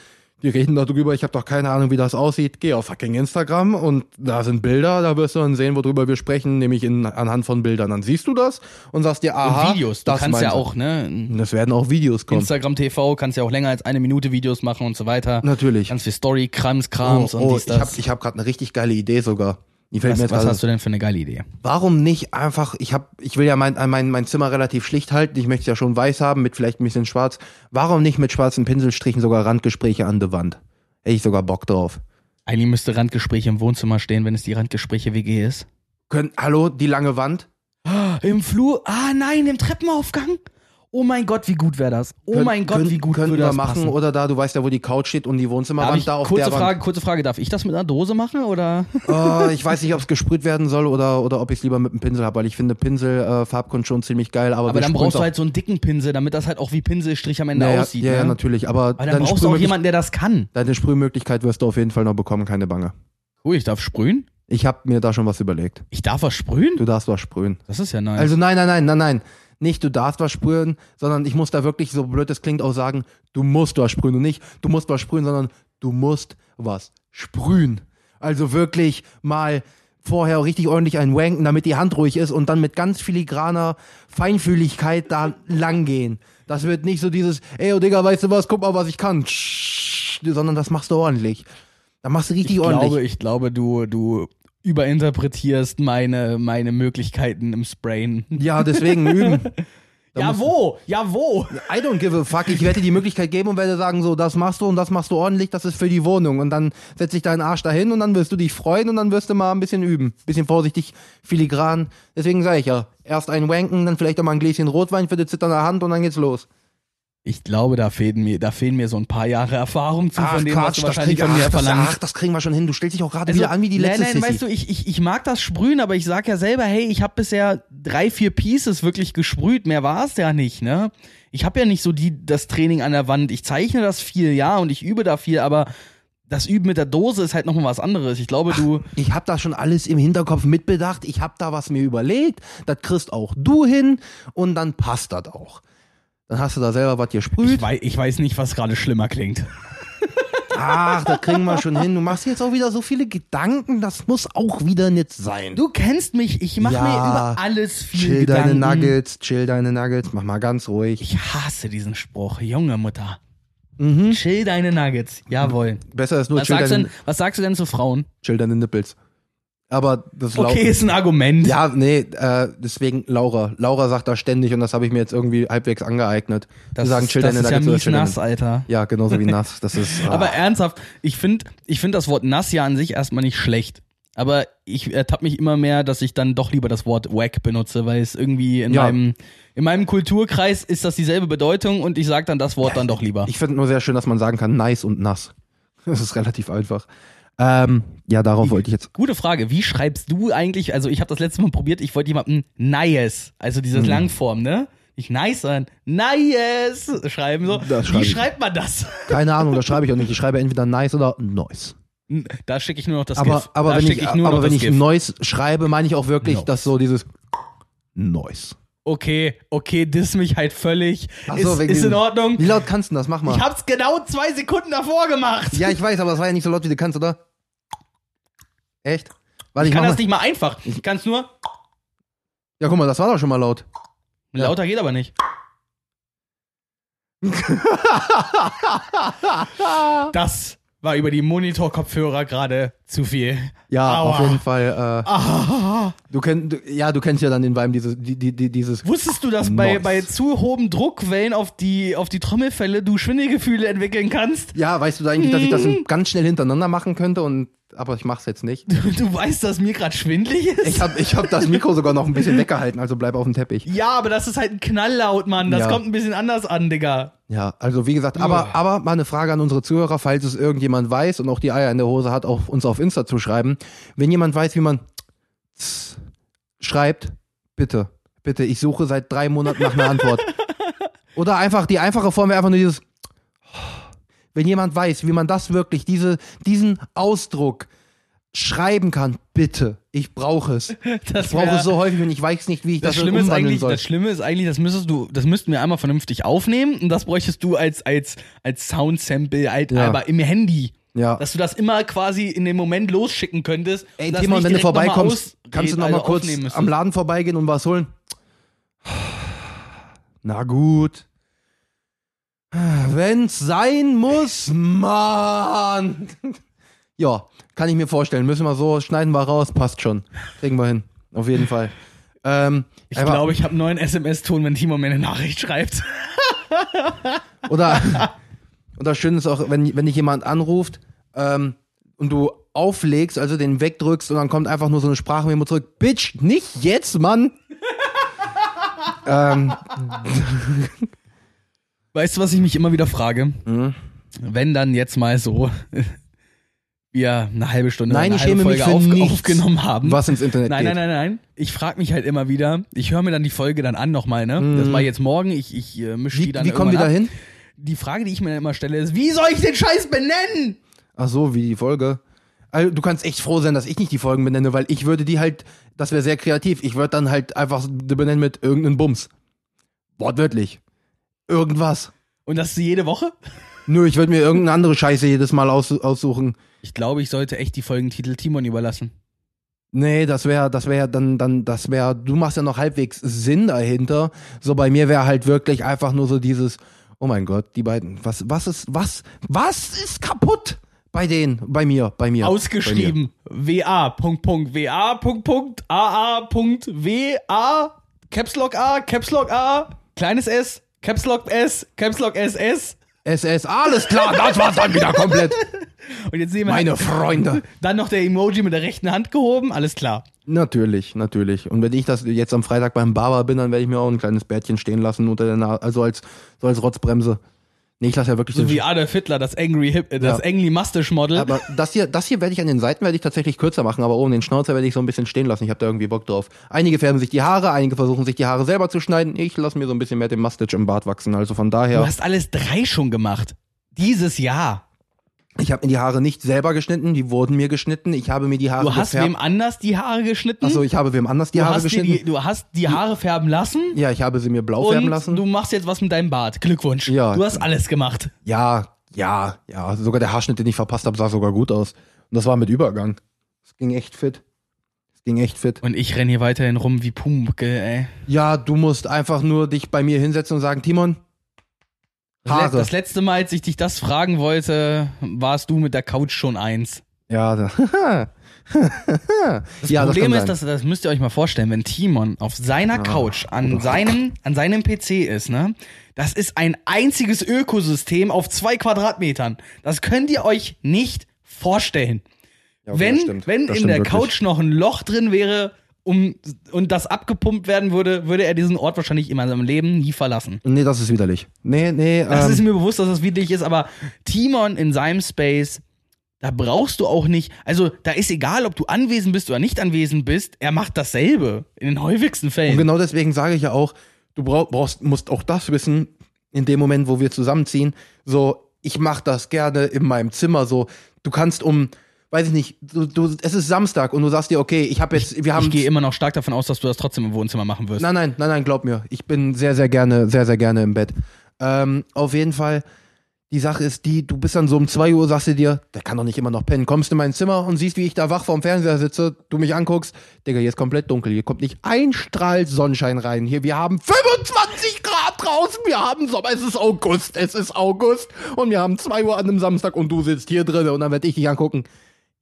A: die reden darüber, ich habe doch keine Ahnung, wie das aussieht. Geh auf fucking Instagram und da sind Bilder, da wirst du dann sehen, worüber wir sprechen, nämlich in, anhand von Bildern. Dann siehst du das und sagst dir, aha,
B: Und Videos. Du
A: das
B: kannst ja auch, ne?
A: Es werden auch Videos kommen.
B: Instagram TV kannst ja auch länger als eine Minute Videos machen und so weiter.
A: Natürlich.
B: Ganz viel Story, Krams, Krams
A: oh,
B: und
A: oh,
B: dies,
A: ich habe
B: das.
A: ich hab gerade eine richtig geile Idee sogar. Die fällt mir
B: was
A: jetzt
B: was hast du denn für eine geile Idee?
A: Warum nicht einfach, ich hab, ich will ja mein, mein, mein Zimmer relativ schlicht halten, ich möchte es ja schon weiß haben, mit vielleicht ein bisschen schwarz. Warum nicht mit schwarzen Pinselstrichen sogar Randgespräche an der Wand? Hätte ich sogar Bock drauf.
B: Eigentlich müsste Randgespräche im Wohnzimmer stehen, wenn es die Randgespräche WG ist.
A: Können, hallo, die lange Wand?
B: Im Flur? Ah nein, im Treppenaufgang? Oh mein Gott, wie gut wäre das? Oh mein Gott, wie gut
A: könnten
B: würde
A: wir
B: das
A: machen
B: passen?
A: oder da, du weißt ja, wo die Couch steht und die Wohnzimmerwand
B: ich,
A: da auf
B: kurze
A: der
B: Frage, kurze Frage, darf ich das mit einer Dose machen oder?
A: Wand. Äh, ich weiß nicht, ob es gesprüht werden soll oder, oder ob ich es lieber mit einem Pinsel habe, weil ich finde Pinsel, äh, Farbkunst schon ziemlich geil, aber,
B: Aber dann brauchst du halt so einen dicken Pinsel, damit das halt auch wie Pinselstrich am Ende
A: ja, ja,
B: aussieht.
A: ja,
B: ne?
A: ja, natürlich, aber
B: Weil dann
A: deine,
B: brauchst du auch jemanden, der das kann.
A: deine Sprühmöglichkeit wirst du auf jeden Fall noch bekommen, keine Bange.
B: Oh, ich darf sprühen?
A: Ich habe mir da schon was überlegt.
B: Ich darf was sprühen?
A: Du darfst was sprühen.
B: Das ist ja nice.
A: Also nein, nein, nein, nein, nein. Nicht, du darfst was sprühen, sondern ich muss da wirklich, so blöd es klingt, auch sagen, du musst was sprühen und nicht, du musst was sprühen, sondern du musst was sprühen. Also wirklich mal vorher richtig ordentlich einen wanken, damit die Hand ruhig ist und dann mit ganz filigraner Feinfühligkeit da lang gehen. Das wird nicht so dieses, ey, oh Digga, weißt du was, guck mal, was ich kann. Sondern das machst du ordentlich. Da machst du richtig
B: ich
A: ordentlich.
B: glaube, ich glaube, du, du überinterpretierst meine, meine Möglichkeiten im Sprayen.
A: ja, deswegen <laughs> üben. Da
B: ja, wo? Ja, wo?
A: I don't give a fuck. Ich werde dir die Möglichkeit geben und werde sagen, so, das machst du und das machst du ordentlich, das ist für die Wohnung. Und dann setz dich deinen Arsch dahin und dann wirst du dich freuen und dann wirst du mal ein bisschen üben. Bisschen vorsichtig, filigran. Deswegen sage ich ja, erst ein Wanken, dann vielleicht auch mal ein Gläschen Rotwein für die zitternde Hand und dann geht's los.
B: Ich glaube, da fehlen mir, da fehlen mir so ein paar Jahre Erfahrung zu von dem, was du wahrscheinlich
A: krieg-
B: von mir
A: ach, das,
B: verlangst.
A: ach, das kriegen wir schon hin. Du stellst dich auch gerade
B: Also,
A: wieder an wie die letzte
B: Nein, nein,
A: Sissy.
B: weißt du, ich, ich, ich mag das Sprühen, aber ich sag ja selber, hey, ich habe bisher drei, vier Pieces wirklich gesprüht. Mehr war es ja nicht, ne? Ich habe ja nicht so die, das Training an der Wand. Ich zeichne das viel, ja, und ich übe da viel, aber das Üben mit der Dose ist halt nochmal was anderes. Ich glaube, du.
A: Ich habe da schon alles im Hinterkopf mitbedacht. Ich habe da was mir überlegt. Das kriegst auch du hin und dann passt das auch. Dann hast du da selber was gesprüht.
B: Ich weiß, ich weiß nicht, was gerade schlimmer klingt.
A: Ach, das kriegen wir schon hin. Du machst jetzt auch wieder so viele Gedanken, das muss auch wieder nicht sein.
B: Du kennst mich, ich mache
A: Ja,
B: mir über alles viel
A: chill
B: Gedanken.
A: deine Nuggets, chill deine Nuggets, mach mal ganz ruhig.
B: Ich hasse diesen Spruch, junge Mutter.
A: Mhm.
B: Chill deine Nuggets. Jawohl.
A: Besser ist nur
B: Was
A: chill
B: sagst,
A: deine,
B: denn, was sagst du denn zu Frauen?
A: chill deine Nippels. Aber das
B: Okay, ist ein Argument.
A: Ja, nee, äh, deswegen Laura. Laura sagt das ständig und das habe ich mir jetzt irgendwie halbwegs angeeignet.
B: das
A: Die sagen,
B: ist,
A: chill
B: das
A: deine
B: ist ja mies nass, Alter.
A: Ja, genauso wie <laughs> nass. Das ist. ah.
B: Aber ernsthaft, ich finde ich find das Wort nass ja an sich erstmal nicht schlecht. Aber ich ertappe mich immer mehr, dass ich dann doch lieber das Wort wack benutze, weil es irgendwie in,
A: Ja.
B: meinem, in meinem Kulturkreis ist das dieselbe Bedeutung und ich sage dann das Wort dann doch lieber.
A: Ich finde nur sehr schön, dass man sagen kann, nice und nass. <laughs> Das ist relativ einfach. Ähm, ja, darauf wollte ich jetzt.
B: Gute Frage. Wie schreibst du eigentlich, also ich habe das letzte Mal probiert, ich wollte jemanden nice, also dieses
A: Mhm.
B: Langform, ne? Nicht nice, sondern nice schreiben so.
A: Das schreibe
B: Wie
A: ich.
B: schreibt man das?
A: Keine Ahnung, das schreibe ich auch nicht. Ich schreibe entweder nice oder noise.
B: Da schicke ich nur noch das
A: Aber,
B: GIF.
A: aber
B: da
A: wenn ich,
B: nur
A: aber wenn ich
B: GIF.
A: noise schreibe, meine ich auch wirklich,
B: Noise.
A: dass so dieses noise.
B: Okay, okay, diss mich halt völlig.
A: Ach so,
B: ist ist in Ordnung.
A: Wie laut kannst du das? Mach mal.
B: Ich hab's genau zwei Sekunden davor gemacht.
A: ja, ich weiß, aber das war ja nicht so laut, wie du kannst, oder? Echt? Warte,
B: ich
A: ich
B: kann das
A: mal.
B: nicht mal einfach. Ich kann's nur.
A: Ja, guck mal, das war doch schon mal laut. Ja.
B: Lauter geht aber nicht. <laughs> Das war über die Monitor-Kopfhörer gerade zu viel.
A: Ja,
B: Aua.
A: auf jeden Fall. Äh,
B: Ah,
A: du kennst, du, ja, du kennst ja dann den Vibe, dieses, die, die, die, dieses.
B: wusstest du, dass bei, bei zu hohen Druckwellen auf die, auf die Trommelfälle du Schwindelgefühle entwickeln kannst?
A: Ja, weißt du da eigentlich, dass ich das
B: Mhm.
A: ganz schnell hintereinander machen könnte und, aber ich mach's jetzt nicht.
B: Du, weißt, dass mir gerade schwindelig ist?
A: Ich hab, ich hab das Mikro sogar noch ein bisschen weggehalten, also bleib auf dem Teppich.
B: ja, aber das ist halt ein Knalllaut, Mann. Das
A: Ja.
B: kommt ein bisschen anders an, Digga.
A: Ja, also wie gesagt, aber, aber mal eine Frage an unsere Zuhörer, falls es irgendjemand weiß und auch die Eier in der Hose hat, auch uns auf Insta zu schreiben. Wenn jemand weiß, wie man schreibt, bitte, bitte, ich suche seit drei Monaten nach einer Antwort. <laughs> Oder einfach, die einfache Form wäre einfach nur dieses, wenn jemand weiß, wie man das wirklich, diese, diesen Ausdruck schreiben kann, bitte. Ich brauche es. <laughs>
B: Das
A: Ich brauche es so häufig und ich weiß nicht, wie ich
B: Das
A: das,
B: Schlimme ist eigentlich,
A: soll.
B: das Schlimme ist eigentlich, das müsstest du, das müssten wir einmal vernünftig aufnehmen und das bräuchtest du als als als Soundsample halt
A: Ja.
B: aber im Handy,
A: ja.
B: dass du das immer quasi in dem Moment losschicken könntest.
A: Ey,
B: und
A: Timon,
B: nicht
A: wenn du vorbeikommst, kannst du noch
B: also
A: mal kurz am Laden vorbeigehen und was holen? Na gut. Wenn's sein muss, Mann. ja, kann ich mir vorstellen. Müssen wir so, schneiden wir raus, passt schon. Kriegen wir hin. Auf jeden Fall. Ähm,
B: Ich glaube, ich habe einen neuen SMS-Ton, wenn Timo mir eine Nachricht schreibt. <laughs>
A: Oder, oder schön ist auch, wenn, wenn dich jemand anruft ähm, und du auflegst, also den wegdrückst und dann kommt einfach nur so eine Sprachmemo zurück. Bitch, nicht jetzt, Mann. <laughs> ähm,
B: Weißt du, was ich mich immer wieder frage?
A: Mhm.
B: Wenn dann jetzt mal so <laughs> wir eine halbe Stunde
A: Nein,
B: eine
A: ich
B: halbe
A: schäme mich
B: Folge auf,
A: nichts,
B: aufgenommen haben.
A: was ins Internet
B: Nein,
A: geht.
B: nein, nein, nein. Ich frage mich halt immer wieder, ich höre mir dann die Folge dann an nochmal, ne? Das war jetzt morgen, ich, ich äh, mische die
A: Wie,
B: dann
A: wie kommen wir da hin?
B: Die Frage, die ich mir dann immer stelle, ist, wie soll ich den Scheiß benennen?
A: Ach so, wie die Folge. Also, du kannst echt froh sein, dass ich nicht die Folgen benenne, weil ich würde die halt, das wäre sehr kreativ. Ich würde dann halt einfach benennen mit irgendeinem Bums. Wortwörtlich. Irgendwas.
B: Und das jede Woche?
A: Nö, ich würde mir irgendeine andere Scheiße jedes Mal aus, aussuchen.
B: Ich glaube, ich sollte echt die Folgentitel Timon überlassen.
A: Nee, das wäre, das wäre dann, dann, das wäre, du machst ja noch halbwegs Sinn dahinter. So bei mir wäre halt wirklich einfach nur so dieses, oh mein Gott, die beiden, was, was ist, was, was ist kaputt bei denen, bei mir, bei mir.
B: Ausgeschrieben. WA. Punkt, Punkt, WA. Punkt, Punkt. AA. Punkt. WA. Caps Lock A. Caps Lock A. Kleines S. Caps Lock S. Caps Lock SS.
A: SS, alles klar, das war's dann wieder komplett.
B: Und jetzt sehen wir
A: Meine Freunde.
B: dann noch der Emoji mit der rechten Hand gehoben. Alles klar.
A: Natürlich, natürlich. Und wenn ich das jetzt am Freitag beim Barber bin, dann werde ich mir auch ein kleines Bärtchen stehen lassen unter der Nase, also als, so als Rotzbremse. Nee, ich lasse ja wirklich
B: So
A: den
B: wie Adolf Hitler, das Angry Hip, das
A: Ja.
B: Angry Mustache Model.
A: Aber das hier, das hier werde ich an den Seiten werde ich tatsächlich kürzer machen, aber oben den Schnauzer werde ich so ein bisschen stehen lassen. Ich habe da irgendwie Bock drauf. Einige färben sich die Haare, einige versuchen sich die Haare selber zu schneiden. Ich lasse mir so ein bisschen mehr den Mustache im Bart wachsen. Also von
B: Du
A: daher,
B: hast alles drei schon gemacht. Dieses Jahr.
A: Ich habe mir die Haare nicht selber geschnitten, die wurden mir geschnitten. Ich habe mir die Haare
B: Du hast
A: gefärbt.
B: wem anders die Haare geschnitten.
A: Also ich habe wem anders die
B: du,
A: Haare geschnitten.
B: die, du hast die Haare färben lassen.
A: ja, ich habe sie mir blau färben
B: Und
A: lassen.
B: du machst jetzt was mit deinem Bart. Glückwunsch.
A: Ja.
B: Du hast alles gemacht.
A: Ja, ja, ja. Sogar der Haarschnitt, den ich verpasst habe, sah sogar gut aus. Und das war mit Übergang. Es ging echt fit. Es ging echt fit.
B: Und ich renn hier weiterhin rum wie Pumuckl, ey.
A: Ja, du musst einfach nur dich bei mir hinsetzen und sagen, Timon, Haare.
B: das letzte Mal, als ich dich das fragen wollte, warst du mit der Couch schon eins.
A: Ja, da. <laughs>
B: Das
A: ja,
B: Problem
A: das
B: ist, dass, das müsst ihr euch mal vorstellen, wenn Timon auf seiner Couch an seinem, an seinem PC ist, ne? Das ist ein einziges Ökosystem auf zwei Quadratmetern. Das könnt ihr euch nicht vorstellen.
A: Ja, okay,
B: wenn wenn
A: Das
B: in der
A: wirklich.
B: Couch noch ein Loch drin wäre um, und das abgepumpt werden würde, würde er diesen Ort wahrscheinlich in seinem Leben nie verlassen.
A: Nee, das ist widerlich. Nee, nee,
B: Das
A: ähm,
B: ist mir bewusst, dass das widerlich ist, aber Timon in seinem Space, da brauchst du auch nicht, also da ist egal, ob du anwesend bist oder nicht anwesend bist, er macht dasselbe in den häufigsten Fällen.
A: und genau deswegen sage ich ja auch, du brauch, brauchst, musst auch das wissen, in dem Moment, wo wir zusammenziehen, so, ich mache das gerne in meinem Zimmer, so, du kannst um, weiß ich nicht, du, du, es ist Samstag und du sagst dir, okay, ich habe jetzt, wir haben
B: ich gehe immer noch stark davon aus, dass du das trotzdem im Wohnzimmer machen wirst.
A: Nein, nein, nein, nein, glaub mir. Ich bin sehr, sehr gerne, sehr, sehr gerne im Bett. Ähm, auf jeden Fall, die Sache ist die, du bist dann so um 2 Uhr, sagst du dir, der kann doch nicht immer noch pennen. Kommst in mein Zimmer und siehst, wie ich da wach vorm Fernseher sitze, du mich anguckst, Digga, hier ist komplett dunkel, hier kommt nicht ein Strahl Sonnenschein rein. Hier, wir haben 25 Grad draußen, wir haben Sommer, es ist August, es ist August und wir haben 2 Uhr an einem Samstag und du sitzt hier drin und dann werde ich dich angucken.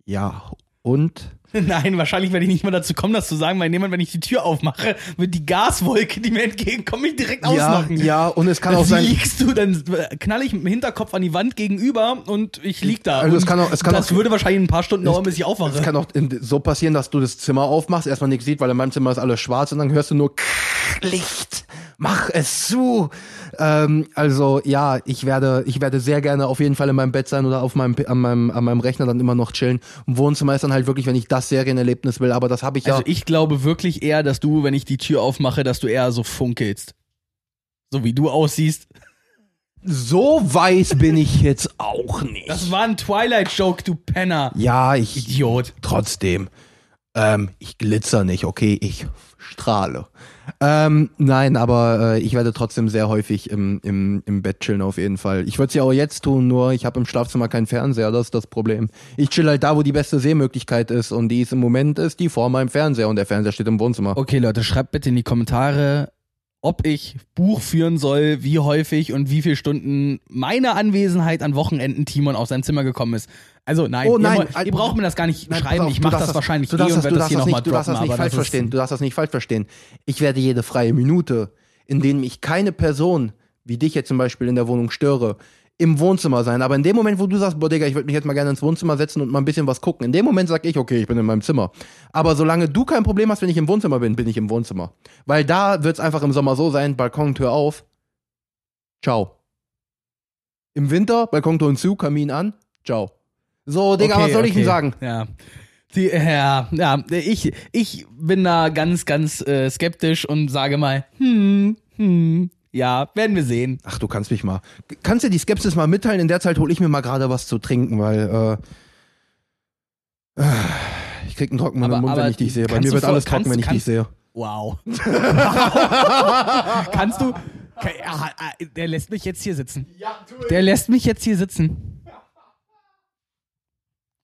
A: Ja, und? <laughs>
B: Nein, wahrscheinlich werde ich nicht mal dazu kommen, das zu sagen, weil jemand, wenn ich die Tür aufmache, wird die Gaswolke, die mir entgegenkommt, mich direkt
A: Ja,
B: ausnocken.
A: ja, und es kann
B: Dann
A: auch sein,
B: liegst du, dann knall ich mit dem Hinterkopf an die Wand gegenüber und ich lieg da.
A: Also es kann auch- es kann
B: das
A: auch-
B: würde wahrscheinlich ein paar Stunden dauern, bis ich aufwache.
A: Es kann auch in, so passieren, dass du das Zimmer aufmachst, erstmal nichts sieht, weil in meinem Zimmer ist alles schwarz und dann hörst du nur Licht. Mach es zu. Ähm, also ja, ich werde, ich werde sehr gerne auf jeden Fall in meinem Bett sein oder auf meinem, an meinem, an meinem Rechner dann immer noch chillen. Und Wohnzimmer ist dann halt wirklich, wenn ich das Serienerlebnis will, aber das habe ich ja.
B: Also ich glaube wirklich eher, dass du, wenn ich die Tür aufmache, dass du eher so funkelst. So wie du aussiehst.
A: So weiß bin ich jetzt auch nicht.
B: Das war ein Twilight-Joke, du Penner.
A: ja, ich.
B: Idiot.
A: Trotzdem. Ähm, ich glitzer nicht, okay? Ich strahle. Ähm, nein, aber äh, ich werde trotzdem sehr häufig im, im, im Bett chillen auf jeden Fall. Ich würde es ja auch jetzt tun, nur ich habe im Schlafzimmer keinen Fernseher, das ist das Problem. Ich chill halt da, wo die beste Sehmöglichkeit ist und die ist im Moment ist die vor meinem Fernseher und der Fernseher steht im Wohnzimmer.
B: Okay, Leute, schreibt bitte in die Kommentare, ob ich Buch führen soll, wie häufig und wie viele Stunden meine Anwesenheit an Wochenenden Timon aus seinem Zimmer gekommen ist. Also nein,
A: Oh,
B: ihr,
A: nein, Al-
B: ihr braucht mir das gar nicht
A: Nein,
B: schreiben.
A: auf,
B: ich mache
A: darfst
B: das wahrscheinlich
A: du
B: eh
A: darfst
B: und
A: das-
B: werde
A: du
B: das hier nochmal
A: nicht, du darfst
B: droppen.
A: das nicht falsch
B: das
A: verstehen. Du darfst das nicht falsch verstehen. Ich werde jede freie Minute, in denen ich keine Person, wie dich jetzt zum Beispiel in der Wohnung störe, im Wohnzimmer sein. Aber in dem Moment, wo du sagst, boah, Digga, ich würde mich jetzt mal gerne ins Wohnzimmer setzen und mal ein bisschen was gucken, in dem Moment sag ich, okay, ich bin in meinem Zimmer. Aber solange du kein Problem hast, wenn ich im Wohnzimmer bin, bin ich im Wohnzimmer. Weil da wird's einfach im Sommer so sein, Balkontür auf, ciao. Im Winter, Balkontür zu, Kamin an, ciao. So, Digga,
B: Okay,
A: was soll ich
B: okay.
A: denn sagen?
B: Ja. Die, ja, ja, ich, ich bin da ganz, ganz äh, skeptisch und sage mal, hm, hm, ja, werden wir sehen.
A: Ach, du kannst mich mal. Kannst du die Skepsis mal mitteilen? In der Zeit hole ich mir mal gerade was zu trinken, weil äh, äh, ich krieg einen trockenen
B: Aber-
A: Mund, wenn
B: aber
A: ich dich sehe. Bei mir wird alles trocken,
B: kannst-
A: wenn ich dich sehe.
B: Wow. <laughs> Kannst du. Kann, ah, ah, der lässt mich jetzt hier sitzen. Der lässt mich jetzt hier sitzen.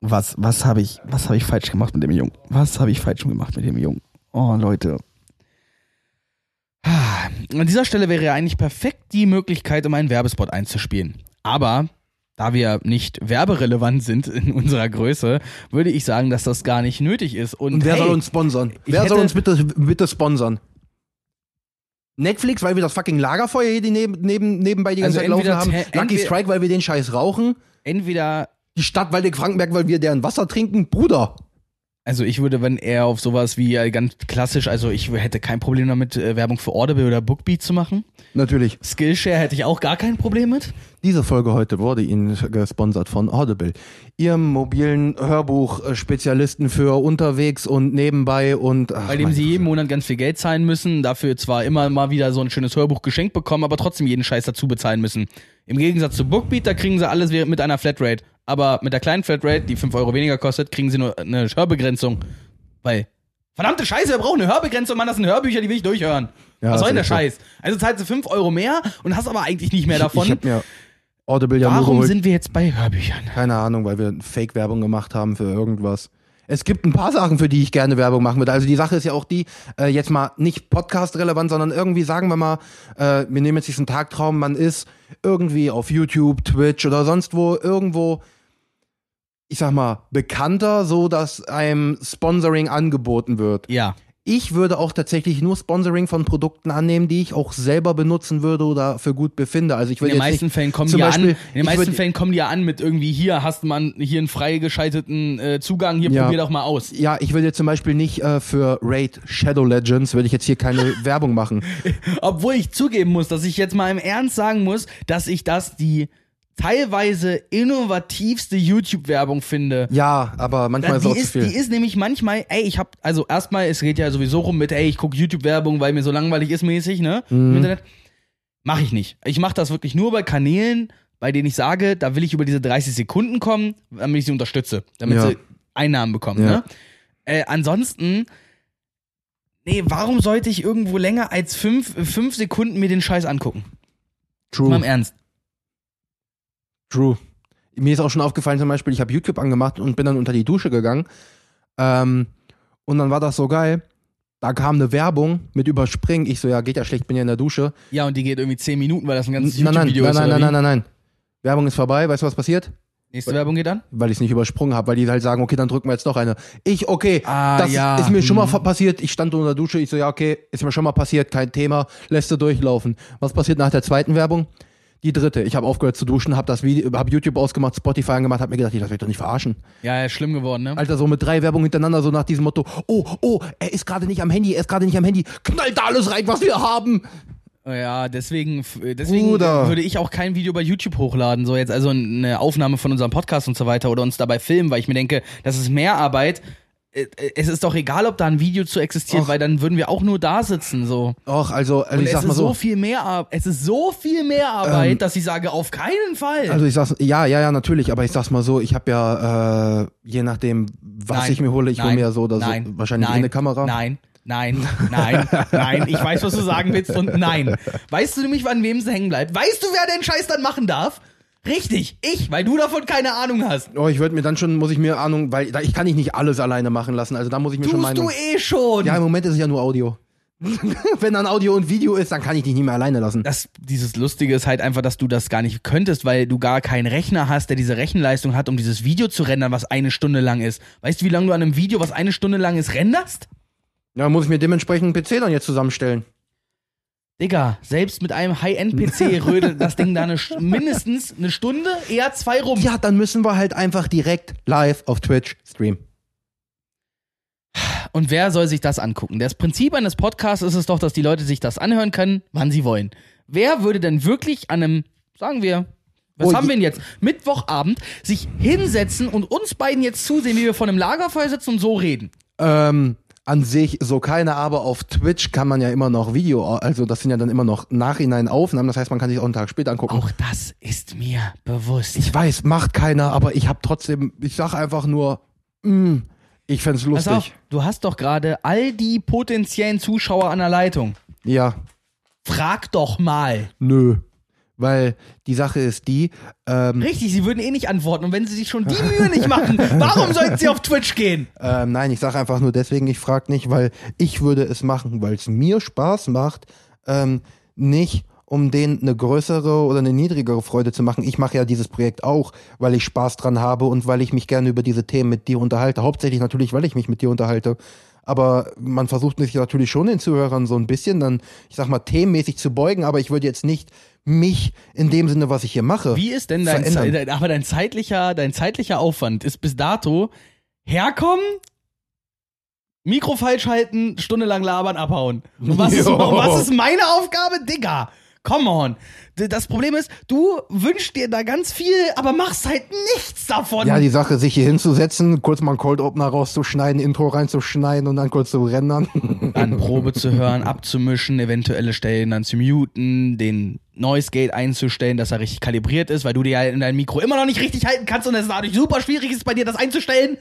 B: Was, was habe ich, was habe ich falsch gemacht mit dem Jungen? Was habe ich falsch gemacht mit dem Jungen? Oh, Leute. An dieser Stelle wäre ja eigentlich perfekt die Möglichkeit, um einen Werbespot einzuspielen. Aber da wir nicht werberelevant sind in unserer Größe, würde ich sagen, dass das gar nicht nötig ist. Und,
A: Und wer
B: hey,
A: soll uns sponsern? Wer soll uns bitte, bitte sponsern? Netflix, weil wir das fucking Lagerfeuer hier neben, neben, nebenbei die ganze
B: Also
A: Zeit laufen haben. Lucky Strike, weil wir den Scheiß rauchen.
B: entweder
A: Die Stadt Waldeck-Frankenberg, weil wir deren Wasser trinken. Bruder.
B: Also ich würde, wenn er auf sowas wie äh, ganz klassisch, also ich hätte kein Problem damit, äh, Werbung für Audible oder Bookbeat zu machen.
A: Natürlich.
B: Skillshare hätte ich auch gar kein Problem mit.
A: Diese Folge heute wurde Ihnen gesponsert von Audible, Ihrem mobilen Hörbuch-Spezialisten für unterwegs und nebenbei und ach,
B: Bei dem sie jeden Monat ganz viel Geld zahlen müssen, dafür zwar immer mal wieder so ein schönes Hörbuch geschenkt bekommen, aber trotzdem jeden Scheiß dazu bezahlen müssen. Im Gegensatz zu Bookbeat, da kriegen sie alles mit einer Flatrate. Aber mit der kleinen Flatrate, die 5 Euro weniger kostet, kriegen sie nur eine Hörbegrenzung. Weil, verdammte Scheiße, wir brauchen eine Hörbegrenzung, Mann, das sind Hörbücher, die will ich durchhören.
A: Ja,
B: Was soll denn der Scheiß? Also zahlst du 5 Euro mehr und hast aber eigentlich nicht mehr
A: Ich,
B: davon.
A: ich hab mir Audible ja nur
B: Warum
A: geholt.
B: sind wir jetzt bei Hörbüchern?
A: Keine Ahnung, weil wir Fake-Werbung gemacht haben für irgendwas. Es gibt ein paar Sachen, für die ich gerne Werbung machen würde. Also die Sache ist ja auch die, äh, jetzt mal nicht Podcast-relevant, sondern irgendwie sagen wir mal, äh, wir nehmen jetzt diesen Tagtraum, man ist irgendwie auf YouTube, Twitch oder sonst wo irgendwo, ich sag mal, bekannter, so dass einem Sponsoring angeboten wird.
B: Ja.
A: Ich würde auch tatsächlich nur Sponsoring von Produkten annehmen, die ich auch selber benutzen würde oder für gut befinde. Also ich
B: In
A: würde
B: den
A: jetzt
B: meisten
A: nicht,
B: Fällen kommen die
A: Beispiel,
B: an. In den meisten
A: würd-
B: Fällen kommen die ja an mit irgendwie hier hast man hier einen freigeschalteten äh, Zugang, hier
A: Ja.
B: probier doch mal aus.
A: Ja, ich würde jetzt zum Beispiel nicht äh, für Raid Shadow Legends, würde ich jetzt hier keine <laughs> Werbung machen.
B: Obwohl ich zugeben muss, dass ich jetzt mal im Ernst sagen muss, dass ich das die teilweise innovativste YouTube-Werbung finde.
A: Ja, aber manchmal ist auch zu
B: ist,
A: viel.
B: die ist nämlich manchmal, ey, ich hab, also erstmal, es geht ja sowieso rum mit, ey, ich gucke YouTube-Werbung, weil mir so langweilig ist mäßig, ne?
A: Mhm.
B: Im Internet. Mach ich nicht. Ich mache das wirklich nur bei Kanälen, bei denen ich sage, da will ich über diese 30 Sekunden kommen, damit ich sie unterstütze, damit
A: Ja.
B: sie Einnahmen bekommen,
A: Ja.
B: ne? Äh, ansonsten, nee, warum sollte ich irgendwo länger als fünf, fünf Sekunden mir den Scheiß angucken? Mal im
A: True,
B: Ernst.
A: True. Mir ist auch schon aufgefallen zum Beispiel, ich habe YouTube angemacht und bin dann unter die Dusche gegangen. Ähm, und dann war das so geil. Da kam eine Werbung mit Überspringen. Ich so, ja, geht ja schlecht, bin ja in der Dusche.
B: Ja, und die geht irgendwie 10 Minuten, weil das ein ganzes YouTube-Video
A: nein,
B: ist.
A: nein, nein, nein, nein, nein. Werbung ist vorbei. Weißt du, was passiert?
B: Nächste Werbung geht an?
A: Weil ich es nicht übersprungen habe, weil die halt sagen, okay, dann drücken wir jetzt noch eine. Ich, okay,
B: Ah,
A: das
B: ja.
A: ist mir schon mal
B: Hm.
A: passiert. Ich stand unter der Dusche, ich so, ja, okay, ist mir schon mal passiert, kein Thema, lässt du durchlaufen. Was passiert nach der zweiten Werbung? Die dritte. Ich habe aufgehört zu duschen, habe das Video, habe YouTube ausgemacht, Spotify angemacht, habe mir gedacht, ich lass mich doch nicht verarschen.
B: Ja, ja, schlimm geworden, ne?
A: Alter, so mit drei Werbungen hintereinander, so nach diesem Motto, oh, oh, er ist gerade nicht am Handy, er ist gerade nicht am Handy, knallt da alles rein, was wir haben.
B: Ja, deswegen, deswegen
A: Bruder.
B: würde ich auch kein Video bei YouTube hochladen, so jetzt also eine Aufnahme von unserem Podcast und so weiter oder uns dabei filmen, weil ich mir denke, das ist mehr Arbeit. Äh, es ist doch egal, ob da ein Video zu existiert,
A: Och.
B: weil dann würden wir auch nur da sitzen so.
A: Och, also, also ich
B: es
A: sag
B: ist
A: mal
B: so.
A: so.
B: viel mehr Ar es ist so viel mehr Arbeit,
A: Ähm,
B: dass ich sage, auf keinen Fall.
A: Also ich sag's, ja, ja, ja, natürlich, aber ich sag's mal so, ich habe ja, äh, je nachdem, was
B: Nein,
A: ich mir hole, ich hole
B: nein,
A: mir ja so oder
B: nein,
A: so wahrscheinlich
B: nein,
A: eine Kamera.
B: Nein, nein, nein, nein. Ich weiß, was du sagen willst und nein. Weißt du nämlich, an wem es hängen bleibt? Weißt du, wer den Scheiß dann machen darf? Richtig, ich, weil du davon keine Ahnung hast.
A: Oh, ich würde mir dann schon, muss ich mir Ahnung, weil da, ich kann nicht nicht alles alleine machen lassen, also da muss ich mir schon
B: Tust
A: meine.
B: du eh schon.
A: Ja, im Moment ist es ja nur Audio. <laughs> Wenn dann Audio und Video ist, dann kann ich dich nicht mehr alleine lassen.
B: das, dieses Lustige ist halt einfach, dass du das gar nicht könntest, weil du gar keinen Rechner hast, der diese Rechenleistung hat, um dieses Video zu rendern, was eine Stunde lang ist. Weißt du, wie lange du an einem Video, was eine Stunde lang ist, renderst?
A: Ja, muss ich mir dementsprechend einen PC dann jetzt zusammenstellen.
B: Digga, selbst mit einem High-End-PC <laughs> rödelt das Ding da eine, St- mindestens eine Stunde, eher zwei rum.
A: Ja, dann müssen wir halt einfach direkt live auf Twitch streamen.
B: Und wer soll sich das angucken? Das Prinzip eines Podcasts ist es doch, dass die Leute sich das anhören können, wann sie wollen. Wer würde denn wirklich an einem, sagen wir, was
A: Oh,
B: haben wir denn jetzt? Mittwochabend sich hinsetzen und uns beiden jetzt zusehen, wie wir vor einem Lagerfeuer sitzen und so reden.
A: Ähm, an sich so keine, aber auf Twitch kann man ja immer noch Video, also das sind ja dann immer noch nachhinein Aufnahmen, das heißt, man kann sich auch einen Tag später angucken.
B: Auch das ist mir bewusst.
A: Ich weiß, macht keiner, aber ich habe trotzdem, ich sag einfach nur, mm, ich
B: Pass auf,
A: lustig.
B: du hast doch gerade all die potenziellen Zuschauer an der Leitung.
A: Ja,
B: Frag doch mal.
A: nö. Weil die Sache ist die, ähm,
B: Richtig, sie würden eh nicht antworten. Und wenn sie sich schon die Mühe nicht machen, <laughs> warum sollten sie auf Twitch gehen?
A: ähm, nein, ich sag einfach nur deswegen, ich frag nicht, weil ich würde es machen, weil es mir Spaß macht, ähm, nicht um denen eine größere oder eine niedrigere Freude zu machen. Ich mache ja dieses Projekt auch, weil ich Spaß dran habe und weil ich mich gerne über diese Themen mit dir unterhalte. Hauptsächlich natürlich, weil ich mich mit dir unterhalte. Aber man versucht sich natürlich schon den Zuhörern so ein bisschen dann, ich sag mal, themenmäßig zu beugen, aber ich würde jetzt nicht mich in dem Sinne, was ich hier mache.
B: Wie ist denn dein. Ze- aber dein zeitlicher, dein zeitlicher Aufwand ist bis dato herkommen, Mikro falsch halten, stundenlang labern, abhauen. Und <laughs> was, ist, was ist meine Aufgabe? Digga, come on. Das Problem ist, du wünschst dir da ganz viel, aber machst halt nichts davon.
A: Ja, die Sache, sich hier hinzusetzen, kurz mal einen Cold Opener rauszuschneiden, Intro reinzuschneiden und dann kurz zu rendern. <laughs>
B: an Probe zu hören, abzumischen, eventuelle Stellen dann zu muten, den Noise Gate einzustellen, dass er richtig kalibriert ist, weil du dir ja in deinem Mikro immer noch nicht richtig halten kannst und es dadurch super schwierig ist, bei dir das einzustellen.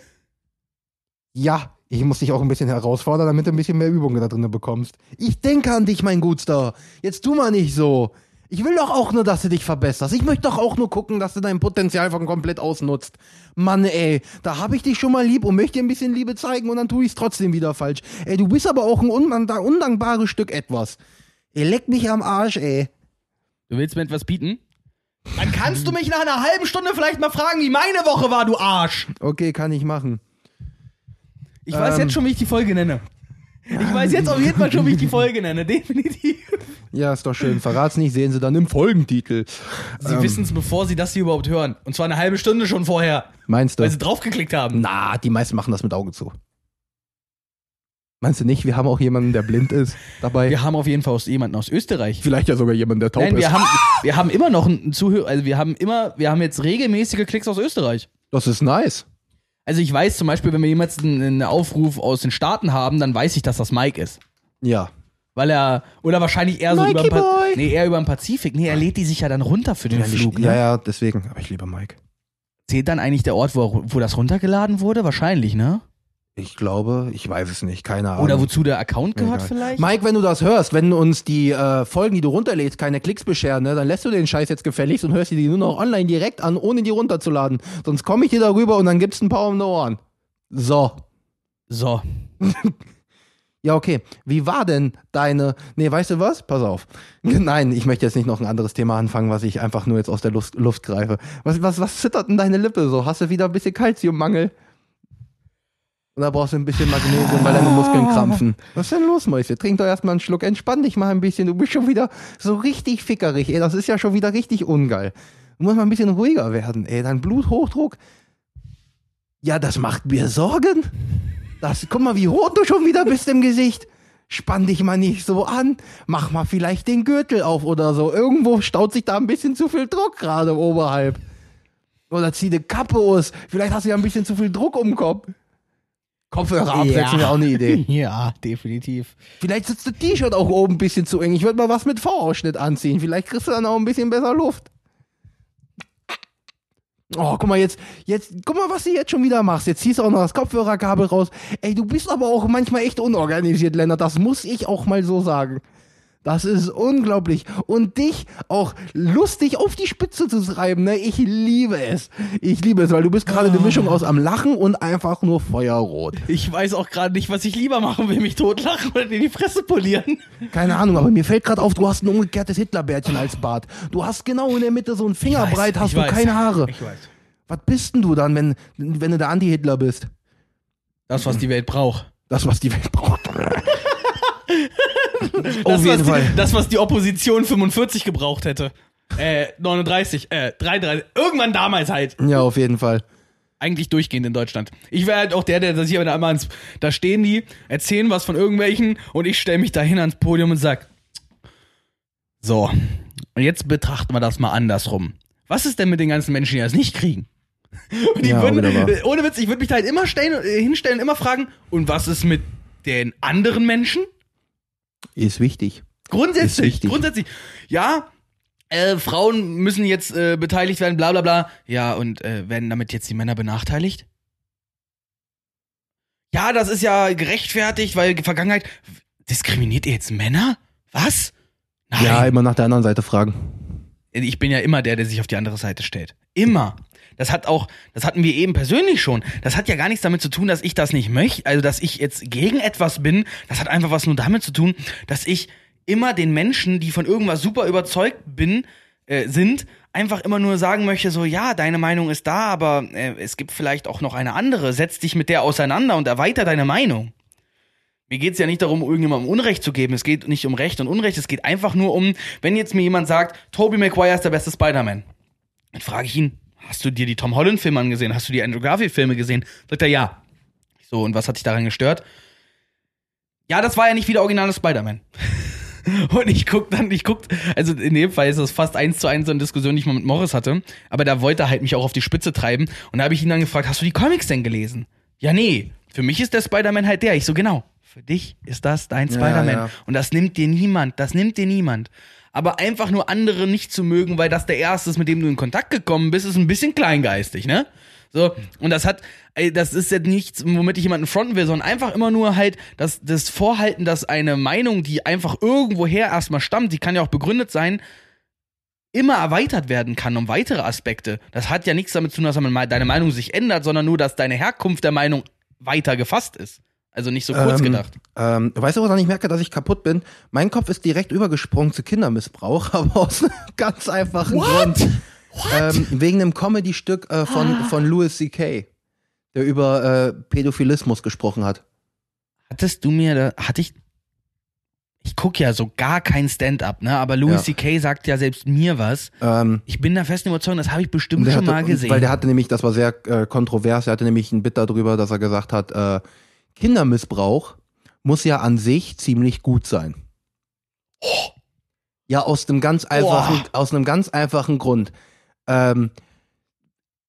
A: ja, ich muss dich auch ein bisschen herausfordern, damit du ein bisschen mehr Übung da drin bekommst. Ich denke an dich, mein Gutster. Jetzt tu mal nicht so. Ich will doch auch nur, dass du dich verbesserst. Ich möchte doch auch nur gucken, dass du dein Potenzial von komplett ausnutzt. Mann, ey, da hab ich dich schon mal lieb und möchte dir ein bisschen Liebe zeigen und dann tu ich's trotzdem wieder falsch. Ey, du bist aber auch ein undank undankbares Stück etwas. Ey, leck mich am Arsch, ey.
B: Du willst mir etwas bieten? Dann kannst du mich nach einer halben Stunde vielleicht mal fragen, wie meine Woche war, du Arsch.
A: Okay, kann ich machen.
B: Ich weiß
A: Ähm.
B: jetzt schon, wie ich die Folge nenne. Ich weiß jetzt auf jeden Fall schon, wie ich die Folge nenne, <laughs> definitiv.
A: Ja, ist doch schön. Verrat's nicht, sehen Sie dann im Folgentitel.
B: Sie
A: Ähm.
B: wissen es, bevor sie das hier überhaupt hören. Und zwar eine halbe Stunde schon vorher,
A: Meinst du?
B: weil sie draufgeklickt haben.
A: Na, die meisten machen das mit Auge zu. Meinst du nicht, wir haben auch jemanden, der blind ist dabei?
B: Wir haben auf jeden Fall aus, jemanden aus Österreich.
A: Vielleicht ja sogar jemanden, der taub
B: Nein,
A: ist.
B: wir haben, wir haben immer noch einen Zuhörer, also wir haben immer, wir haben jetzt regelmäßige Klicks aus Österreich.
A: das ist nice.
B: Also ich weiß zum Beispiel, wenn wir jemals einen, einen Aufruf aus den Staaten haben, dann weiß ich, dass das Mike ist.
A: Ja.
B: Weil er, oder wahrscheinlich eher so über den,
A: Boy.
B: nee, eher über den Pazifik. Nee, er lädt die sich ja dann runter für den
A: Ja,
B: Flug.
A: ja,
B: Ne?
A: ja, deswegen. Aber ich liebe Mike.
B: Zählt dann eigentlich der Ort, wo, wo das runtergeladen wurde? Wahrscheinlich, ne?
A: Ich glaube, ich weiß es nicht, keine Ahnung.
B: Oder wozu der Account gehört
A: Egal.
B: vielleicht?
A: Mike, wenn du das hörst, wenn uns die äh, Folgen, die du runterlädst, keine Klicks bescheren, ne, dann lässt du den Scheiß jetzt gefälligst und hörst dir die nur noch online direkt an, ohne die runterzuladen. Sonst komme ich dir darüber und dann gibt's ein paar um die Ohren. So.
B: So. <laughs>
A: Ja, okay. Wie war denn deine. Nee, weißt du was? Pass auf. <laughs> Nein, ich möchte jetzt nicht noch ein anderes Thema anfangen, was ich einfach nur jetzt aus der Luft, Luft greife. Was, was, was zittert denn deine Lippe so? Hast du wieder ein bisschen Kalziummangel? Oder brauchst du ein bisschen Magnesium, weil deine Muskeln krampfen? Was ist denn los, Mäuschen? Trink doch erstmal einen Schluck, entspann dich mal ein bisschen. Du bist schon wieder so richtig fickerig, ey. Das ist ja schon wieder richtig ungeil. Du musst mal ein bisschen ruhiger werden, ey. Dein Bluthochdruck. Ja, das macht mir Sorgen. Das, guck mal, wie rot du schon wieder bist im Gesicht. Spann dich mal nicht so an. Mach mal vielleicht den Gürtel auf oder so. Irgendwo staut sich da ein bisschen zu viel Druck gerade oberhalb. Oder zieh die Kappe aus. Vielleicht hast du ja ein bisschen zu viel Druck um den Kopf. Kopfhörer absetzen wäre auch eine Idee. <laughs>
B: Ja, definitiv.
A: Vielleicht sitzt das T-Shirt auch oben ein bisschen zu eng. Ich würde mal was mit V-Ausschnitt anziehen. Vielleicht kriegst du dann auch ein bisschen besser Luft. Oh, guck mal jetzt, jetzt, guck mal, was du jetzt schon wieder machst. Jetzt ziehst du auch noch das Kopfhörerkabel raus. Ey, du bist aber auch manchmal echt unorganisiert, Lennart. Das muss ich auch mal so sagen. Das ist unglaublich. Und dich auch lustig auf die Spitze zu treiben, ne? Ich liebe es. Ich liebe es, weil du bist gerade eine Mischung aus am Lachen und einfach nur feuerrot.
B: Ich weiß auch gerade nicht, was ich lieber machen will, mich totlachen oder dir die Fresse polieren.
A: Keine Ahnung, aber mir fällt gerade auf, du hast ein umgekehrtes Hitlerbärtchen als Bart. Du hast genau in der Mitte so ein Fingerbreit, hast
B: ich
A: du
B: weiß.
A: keine Haare.
B: Ich weiß.
A: Was bist denn du dann, wenn, wenn du der Anti-Hitler bist?
B: Das, was die Welt braucht.
A: Das, was die Welt braucht.
B: Das,
A: Auf jeden
B: was
A: Fall.
B: Die, das, was die Opposition 45 gebraucht hätte. Äh, 39, äh, 33. Irgendwann damals halt.
A: Ja, auf jeden Fall.
B: Eigentlich durchgehend in Deutschland. Ich wäre halt auch der, der sich aber da immer ans, da stehen die, erzählen was von irgendwelchen und ich stelle mich dahin ans Podium und sag, so, und jetzt betrachten wir das mal andersrum. Was ist denn mit den ganzen Menschen, die das nicht kriegen? Und <laughs> die
A: Ja,
B: würden, ohne Witz, ich würde mich da halt immer stellen, äh, hinstellen, immer fragen, und was ist mit den anderen Menschen?
A: Ist wichtig. Ist
B: Grundsätzlich,
A: wichtig.
B: grundsätzlich. Ja, äh, Frauen müssen jetzt äh, beteiligt werden, bla bla bla. Ja, und äh, werden damit jetzt die Männer benachteiligt? Ja, das ist ja gerechtfertigt, weil Vergangenheit. Diskriminiert ihr jetzt Männer? Was? Nein.
A: Ja, immer nach der anderen Seite fragen.
B: ich bin ja immer der, der sich auf die andere Seite stellt. Immer. Das hat auch, das hatten wir eben persönlich schon. Das hat ja gar nichts damit zu tun, dass ich das nicht möchte, also dass ich jetzt gegen etwas bin. Das hat einfach was nur damit zu tun, dass ich immer den Menschen, die von irgendwas super überzeugt bin, äh, sind, einfach immer nur sagen möchte, so ja, deine Meinung ist da, aber äh, es gibt vielleicht auch noch eine andere. Setz dich mit der auseinander und erweiter deine Meinung. Mir geht es ja nicht darum, irgendjemandem Unrecht zu geben. Es geht nicht um Recht und Unrecht. Es geht einfach nur um, wenn jetzt mir jemand sagt, Tobey Maguire ist der beste Spider-Man, dann frage ich ihn, hast du dir die Tom Holland-Filme angesehen? Hast du die Andrew Garfield-Filme gesehen? Sagt er ja. So, und was hat dich daran gestört? Ja, das war ja nicht wie der originale Spider-Man. <laughs> Und ich guck dann, ich guck, also in dem Fall ist das fast eins zu eins so eine Diskussion, die ich mal mit Morris hatte, aber da wollte er halt mich auch auf die Spitze treiben und da habe ich ihn dann gefragt, hast du die Comics denn gelesen? Ja, nee, für mich ist der Spider-Man halt der. Ich so, genau, für dich ist das dein
A: Ja,
B: Spider-Man.
A: ja.
B: Und das nimmt dir niemand, das nimmt dir niemand. Aber einfach nur andere nicht zu mögen, weil das der erste ist, mit dem du in Kontakt gekommen bist, ist ein bisschen kleingeistig, ne? So, und das hat, ey, das ist jetzt nichts, womit ich jemanden fronten will, sondern einfach immer nur halt das, das Vorhalten, dass eine Meinung, die einfach irgendwoher erstmal stammt, die kann ja auch begründet sein, immer erweitert werden kann um weitere Aspekte. Das hat ja nichts damit zu tun, dass deine Meinung sich ändert, sondern nur, dass deine Herkunft der Meinung weiter gefasst ist. Also nicht so kurz
A: Ähm,
B: gedacht.
A: Ähm, weißt du, woran ich merke, dass ich kaputt bin? Mein Kopf ist direkt übergesprungen zu Kindermissbrauch, <laughs> aber aus einem ganz einfachen Grund. Ähm, wegen einem Comedy-Stück äh, von, von Louis C.K., der über äh, Pädophilismus gesprochen hat.
B: Hattest du mir da, hatte ich, ich gucke ja so gar kein Stand-up, ne, aber Louis
A: Ja.
B: C.K. sagt ja selbst mir was.
A: Ähm,
B: Ich bin der festen Überzeugung, das habe ich bestimmt schon
A: hatte,
B: mal gesehen.
A: Weil der hatte nämlich, das war sehr äh, kontrovers, er hatte nämlich ein Bit darüber, dass er gesagt hat, äh, Kindermissbrauch muss ja an sich ziemlich gut sein. Ja, aus einem ganz einfachen, aus einem ganz einfachen Grund. Ähm,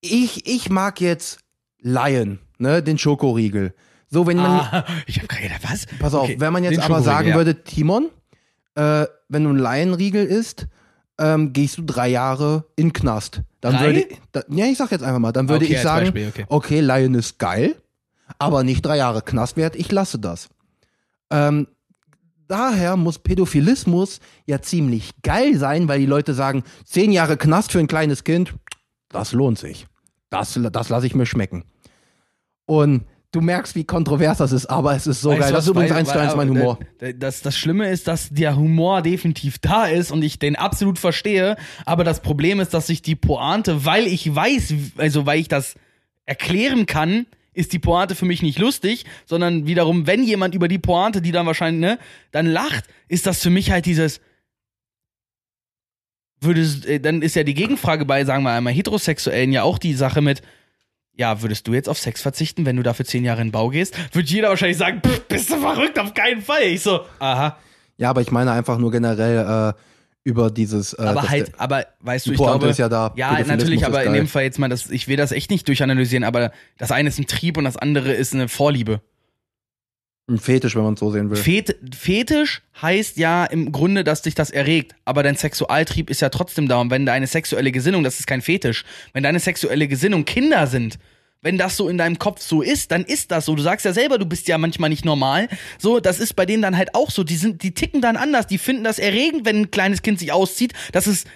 A: ich, ich mag jetzt Lion, ne, den Schokoriegel. So, wenn man,
B: ah, <laughs> ich habe gerade gedacht, was?
A: pass auf,
B: Okay,
A: wenn man jetzt aber sagen
B: ja.
A: würde, Timon, äh, wenn du einen Lion-Riegel isst, ähm, gehst du drei Jahre in Knast. Dann
B: Drei?
A: würde, da, ja, ich sag jetzt einfach mal, dann würde
B: Okay,
A: ich sagen,
B: Beispiel, okay.
A: okay, Lion ist geil, aber nicht drei Jahre Knast wert, ich lasse das. Ähm, daher muss Pädophilismus ja ziemlich geil sein, weil die Leute sagen, zehn Jahre Knast für ein kleines Kind, das lohnt sich. Das, das lasse ich mir schmecken. Und du merkst, wie kontrovers das ist, aber es ist so
B: Weißt
A: geil. Das ist übrigens eins zu eins mein Humor.
B: Das, das Schlimme ist, dass der Humor definitiv da ist und ich den absolut verstehe. Aber das Problem ist, dass sich die Pointe, weil ich weiß, also weil ich das erklären kann, ist die Pointe für mich nicht lustig, sondern wiederum, wenn jemand über die Pointe, die dann wahrscheinlich, ne, dann lacht, ist das für mich halt dieses, würdest, äh, dann ist ja die Gegenfrage bei, sagen wir einmal, Heterosexuellen ja auch die Sache mit, ja, würdest du jetzt auf Sex verzichten, wenn du dafür zehn Jahre in den Bau gehst? Würde jeder wahrscheinlich sagen, "Pff, bist du verrückt, auf keinen Fall. Ich so, aha.
A: Ja, aber ich meine einfach nur generell äh, über dieses. Äh,
B: aber halt,
A: der-
B: aber weißt du, ich
A: Pointe
B: glaube.
A: ist ja da.
B: Ja, natürlich, aber in
A: geil.
B: dem Fall jetzt mal, das, ich will das echt nicht durchanalysieren, aber das eine ist ein Trieb und das andere ist eine Vorliebe.
A: Ein Fetisch, wenn man es so sehen will.
B: Fet Fetisch heißt ja im Grunde, dass dich das erregt, aber dein Sexualtrieb ist ja trotzdem da. Und wenn deine sexuelle Gesinnung, das ist kein Fetisch, wenn deine sexuelle Gesinnung Kinder sind, wenn das so in deinem Kopf so ist, dann ist das so. Du sagst ja selber, du bist ja manchmal nicht normal. So, das ist bei denen dann halt auch so. Die sind, die ticken dann anders. Die finden das erregend, wenn ein kleines Kind sich auszieht. Das ist,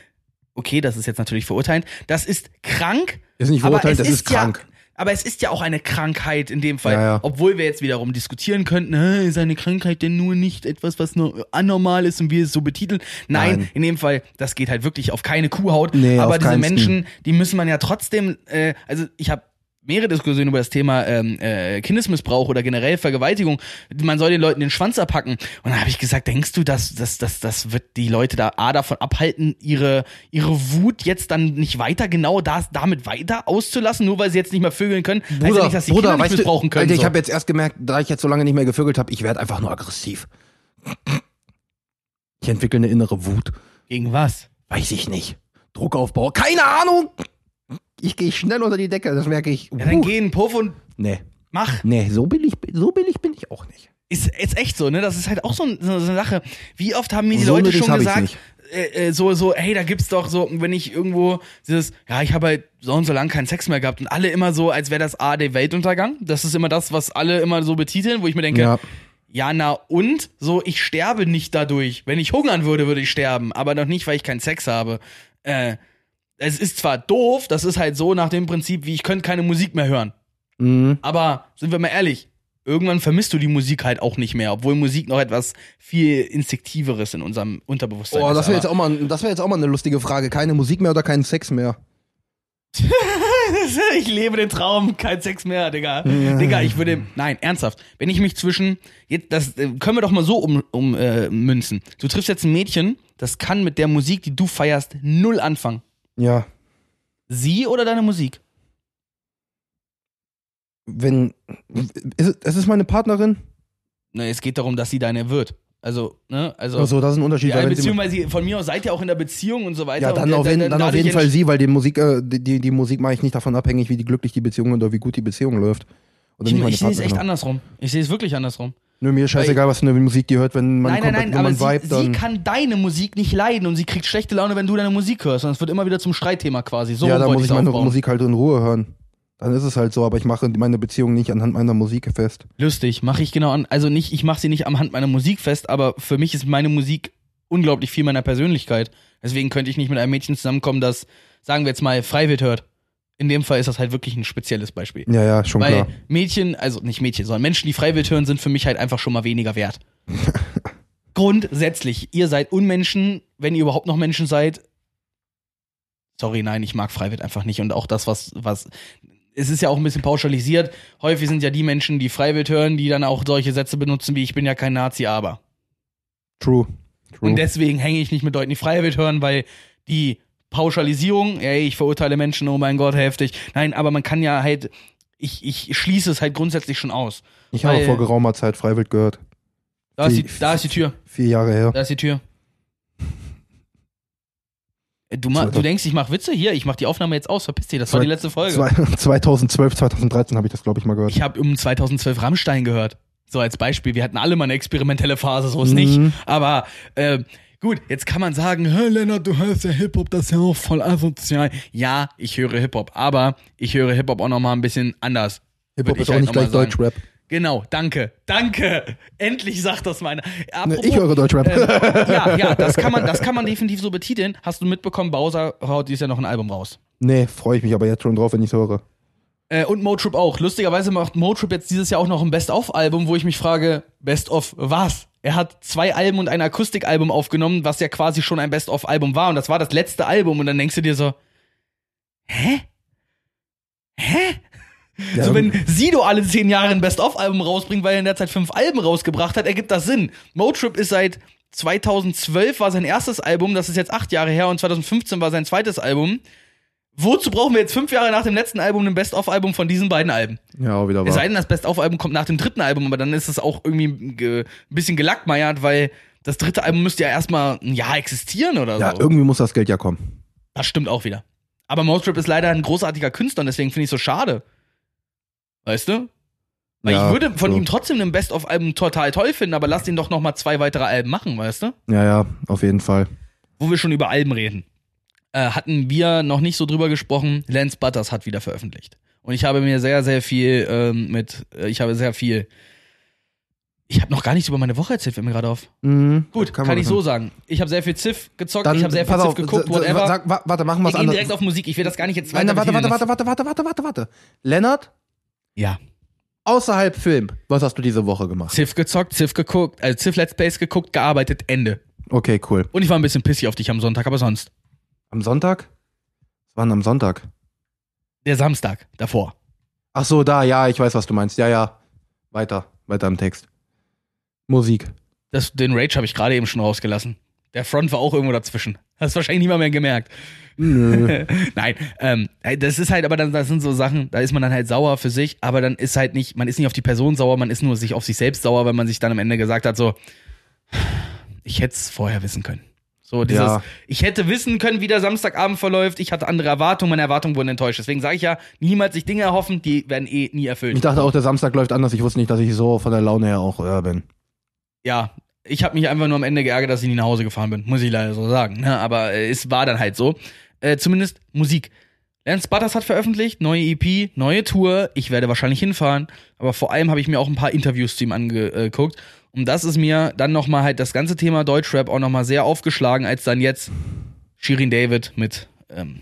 B: okay, das ist jetzt natürlich verurteilend. Das ist krank.
A: Ist nicht verurteilt, das ist krank.
B: Ja, aber es ist ja auch eine Krankheit in dem Fall.
A: Ja, ja.
B: Obwohl wir jetzt wiederum diskutieren könnten, ist eine Krankheit denn nur nicht etwas, was nur anormal ist und wir es so betiteln? Nein,
A: Nein.
B: in dem Fall, das geht halt wirklich auf keine Kuhhaut.
A: Nee,
B: aber diese. Menschen, die müssen man ja trotzdem, äh, also ich habe mehrere Diskussionen über das Thema ähm, äh, Kindesmissbrauch oder generell Vergewaltigung. Man soll den Leuten den Schwanz abpacken. Und da habe ich gesagt, denkst du, dass das, das, das wird die Leute da A davon abhalten, ihre, ihre Wut jetzt dann nicht weiter genau das, damit weiter auszulassen, nur weil sie jetzt nicht mehr vögeln können? heißt ja
A: Bruder,
B: nicht, dass die
A: Bruder,
B: Kinder nicht
A: du,
B: missbrauchen können.
A: Alter, ich
B: so.
A: habe jetzt erst gemerkt, da ich jetzt so lange nicht mehr gevögelt habe, ich werde einfach nur aggressiv. Ich entwickle eine innere Wut.
B: Gegen was?
A: Weiß ich nicht. Druckaufbau. Keine Ahnung. Ich gehe schnell unter die Decke, das merke ich.
B: Ja, dann geh in den Puff und
A: Nee,
B: mach.
A: nee, so billig, so billig bin ich auch nicht.
B: Ist, ist echt so, ne? Das ist halt auch so, ein- so eine Sache. Wie oft haben mir die
A: So
B: Leute schon gesagt, äh, äh, so, so, hey, da gibt's doch so, wenn ich irgendwo dieses, ja, ich habe halt so und so lang keinen Sex mehr gehabt und alle immer so, als wäre das A, der Weltuntergang. Das ist immer das, was alle immer so betiteln, wo ich mir denke,
A: Ja.
B: ja, na und? So, ich sterbe nicht dadurch. Wenn ich hungern würde, würde ich sterben, aber noch nicht, weil ich keinen Sex habe. Äh, es ist zwar doof, das ist halt so nach dem Prinzip, wie ich könnte keine Musik mehr hören.
A: Mhm.
B: Aber sind wir mal ehrlich, irgendwann vermisst du die Musik halt auch nicht mehr, obwohl Musik noch etwas viel Instinktiveres in unserem Unterbewusstsein
A: Oh,
B: ist.
A: das wäre jetzt, auch mal, das wär jetzt auch mal eine lustige Frage. Keine Musik mehr oder keinen Sex mehr? <laughs>
B: ich lebe den Traum, kein Sex mehr, Digga. Digga, ich würde, nein, ernsthaft, wenn ich mich zwischen, jetzt, das äh, können wir doch mal so um, um äh, münzen. Du triffst jetzt ein Mädchen, das kann mit der Musik, die du feierst, null anfangen.
A: Ja.
B: Sie oder deine Musik?
A: Wenn. Ist, es- ist meine Partnerin?
B: Ne, es geht darum, dass sie deine wird. Also, ne, also.
A: Also, das ist ein Unterschied.
B: ja, beziehungsweise von mir aus seid ihr auch in der Beziehung und so weiter.
A: ja, dann auf jeden, dann auf
B: dadurch
A: jeden Fall sie, weil die Musik, äh, die, die, die Musik mache ich nicht davon abhängig, wie die glücklich die Beziehung oder wie gut die Beziehung läuft. Oder
B: Ich, ich sehe es echt andersrum. Ich sehe es wirklich andersrum.
A: Nö, mir ist scheißegal, was für eine Musik die hört, wenn man
B: nein, nein, nein, aber
A: man
B: sie,
A: vibe,
B: sie
A: dann.
B: kann deine Musik nicht leiden und sie kriegt schlechte Laune, wenn du deine Musik hörst. Und es wird immer wieder zum Streitthema quasi. So
A: ja, da muss ich meine
B: aufbauen.
A: Musik halt in Ruhe hören. Dann ist es halt so, aber ich mache meine Beziehung nicht anhand meiner Musik fest.
B: Lustig, mache ich genau an. Also nicht, ich mache sie nicht am Hand meiner Musik fest, aber für mich ist meine Musik unglaublich viel meiner Persönlichkeit. Deswegen könnte ich nicht mit einem Mädchen zusammenkommen, das, sagen wir jetzt mal, Freiwild hört. In dem Fall ist das halt wirklich ein spezielles Beispiel.
A: Ja, ja, schon
B: Weil
A: klar.
B: Mädchen, also nicht Mädchen, sondern Menschen, die Freiwild hören, sind für mich halt einfach schon mal weniger wert. <laughs> Grundsätzlich, ihr seid Unmenschen, wenn ihr überhaupt noch Menschen seid. Sorry, nein, ich mag Freiwild einfach nicht. Und auch das, was, was. Es ist ja auch ein bisschen pauschalisiert. Häufig sind ja die Menschen, die Freiwild hören, die dann auch solche Sätze benutzen wie ich bin ja kein Nazi, aber.
A: True. True.
B: Und deswegen hänge ich nicht mit Leuten, die Freiwild hören, weil die Pauschalisierung, ey, ich verurteile Menschen, oh mein Gott, heftig. Nein, aber man kann ja halt, ich, ich schließe es halt grundsätzlich schon aus.
A: ich habe vor geraumer Zeit Freiwild gehört.
B: Da ist, die, da ist die Tür.
A: Vier Jahre her.
B: Da ist die Tür. Äh, Du, ma, du denkst, ich mach Witze? Hier, ich mach die Aufnahme jetzt aus. Verpiss dich, das war die letzte Folge.
A: Zwei- 2012, 2013 habe ich das, glaube ich, mal gehört.
B: Ich habe um 2012 Rammstein gehört. So als Beispiel. Wir hatten alle mal eine experimentelle Phase, so ist nicht.
A: Mhm.
B: Aber äh, gut, jetzt kann man sagen, Hä, Lennart, du hörst ja Hip-Hop, das ist ja auch voll asozial. Ja, ich höre Hip-Hop, aber ich höre Hip-Hop auch nochmal ein bisschen anders.
A: Hip-Hop ist auch
B: halt
A: nicht gleich. Deutschrap.
B: Genau, danke, danke. Endlich sagt das meiner.
A: Ne,
B: Apropos-
A: ich höre Deutschrap.
B: Ähm, ja, ja, das kann man, das kann man definitiv so betiteln. Hast du mitbekommen, Bowser haut dieses Jahr noch ein Album raus.
A: nee, freue ich mich aber jetzt schon drauf, wenn ich es höre.
B: Äh, und Motrip auch. Lustigerweise macht Motrip jetzt dieses Jahr auch noch ein Best-of-Album, wo ich mich frage, Best-of was? Er hat zwei Alben und ein Akustikalbum aufgenommen, was ja quasi schon ein Best-of-Album war. Und das war das letzte Album. Und dann denkst du dir so, hä? Hä?
A: Ja,
B: so, wenn Sido alle zehn Jahre ein Best-of-Album rausbringt, weil er in der Zeit fünf Alben rausgebracht hat, ergibt das Sinn. Motrip ist seit 2012 war sein erstes Album, das ist jetzt acht Jahre her, und 2015 war sein zweites Album. Wozu brauchen wir jetzt fünf Jahre nach dem letzten Album ein Best-of-Album von diesen beiden Alben?
A: ja, auch wieder
B: Es sei
A: wahr.
B: denn, das Best-of-Album kommt nach dem dritten Album, aber dann ist es auch irgendwie ge- ein bisschen gelackmeiert, weil das dritte Album müsste ja erstmal ein Jahr existieren oder
A: Ja,
B: so.
A: irgendwie muss das Geld ja kommen.
B: Das stimmt auch wieder. Aber Mostrip ist leider ein großartiger Künstler und deswegen finde ich es so schade. Weißt du? Weil
A: Ja,
B: ich würde von
A: so.
B: ihm trotzdem ein Best-of-Album total toll finden, aber lass ihn doch noch mal zwei weitere Alben machen, weißt du?
A: Ja, ja, auf jeden Fall.
B: Wo wir schon über Alben reden. Äh, hatten wir noch nicht so drüber gesprochen, Lance Butters hat wieder veröffentlicht. Und ich habe mir sehr, sehr viel ähm, mit, äh, ich habe sehr viel. Ich habe noch gar nichts über meine Woche erzählt, fällt mir gerade auf.
A: Mhm,
B: Gut, kann,
A: man
B: ich so sagen. Ich habe sehr viel Ziff gezockt,
A: Dann,
B: ich habe sehr viel Ziff
A: auf,
B: geguckt, whatever.
A: Sag, wa- warte, machen wir
B: gehen
A: anderes.
B: direkt auf Musik, ich will das gar nicht jetzt weiter
A: nein, warte, warte, warte, warte, warte, warte, warte, warte. Lennart,
B: Ja.
A: außerhalb Film, was hast du diese Woche gemacht?
B: Ziff gezockt, Ziff geguckt, also Ziff Let's Plays geguckt, gearbeitet, Ende.
A: Okay, cool.
B: Und ich war ein bisschen pissig auf dich am Sonntag, aber sonst.
A: Am Sonntag? Was war denn am Sonntag?
B: Der Samstag davor.
A: Ach so, da, ja, ich weiß, was du meinst. Ja, ja. Weiter, weiter im Text. Musik.
B: Das, den Rage habe ich gerade eben schon rausgelassen. Der Front war auch irgendwo dazwischen. Hast wahrscheinlich niemand mehr gemerkt.
A: Nö. <laughs>
B: Nein, ähm, das ist halt, aber dann, das sind so Sachen, da ist man dann halt sauer für sich, aber dann ist halt nicht, man ist nicht auf die Person sauer, man ist nur sich auf sich selbst sauer, weil man sich dann am Ende gesagt hat, so, ich hätte es vorher wissen können. So dieses,
A: Ja.
B: ich hätte wissen können, wie der Samstagabend verläuft, ich hatte andere Erwartungen, meine Erwartungen wurden enttäuscht. Deswegen sage ich ja, niemals sich Dinge erhoffen, die werden eh nie erfüllt.
A: Ich dachte auch, der Samstag läuft anders. Ich wusste nicht, dass ich so von der Laune her auch äh, bin.
B: ja, ich habe mich einfach nur am Ende geärgert, dass ich nie nach Hause gefahren bin, muss ich leider so sagen. Ne? Aber äh, es war dann halt so. Äh, zumindest Musik. Lance Butters hat veröffentlicht, neue EP, neue Tour. Ich werde wahrscheinlich hinfahren. Aber vor allem habe ich mir auch ein paar Interviews zu ihm angeguckt. Und das ist mir dann nochmal halt das ganze Thema Deutschrap auch nochmal sehr aufgeschlagen, als dann jetzt Shirin David mit ähm,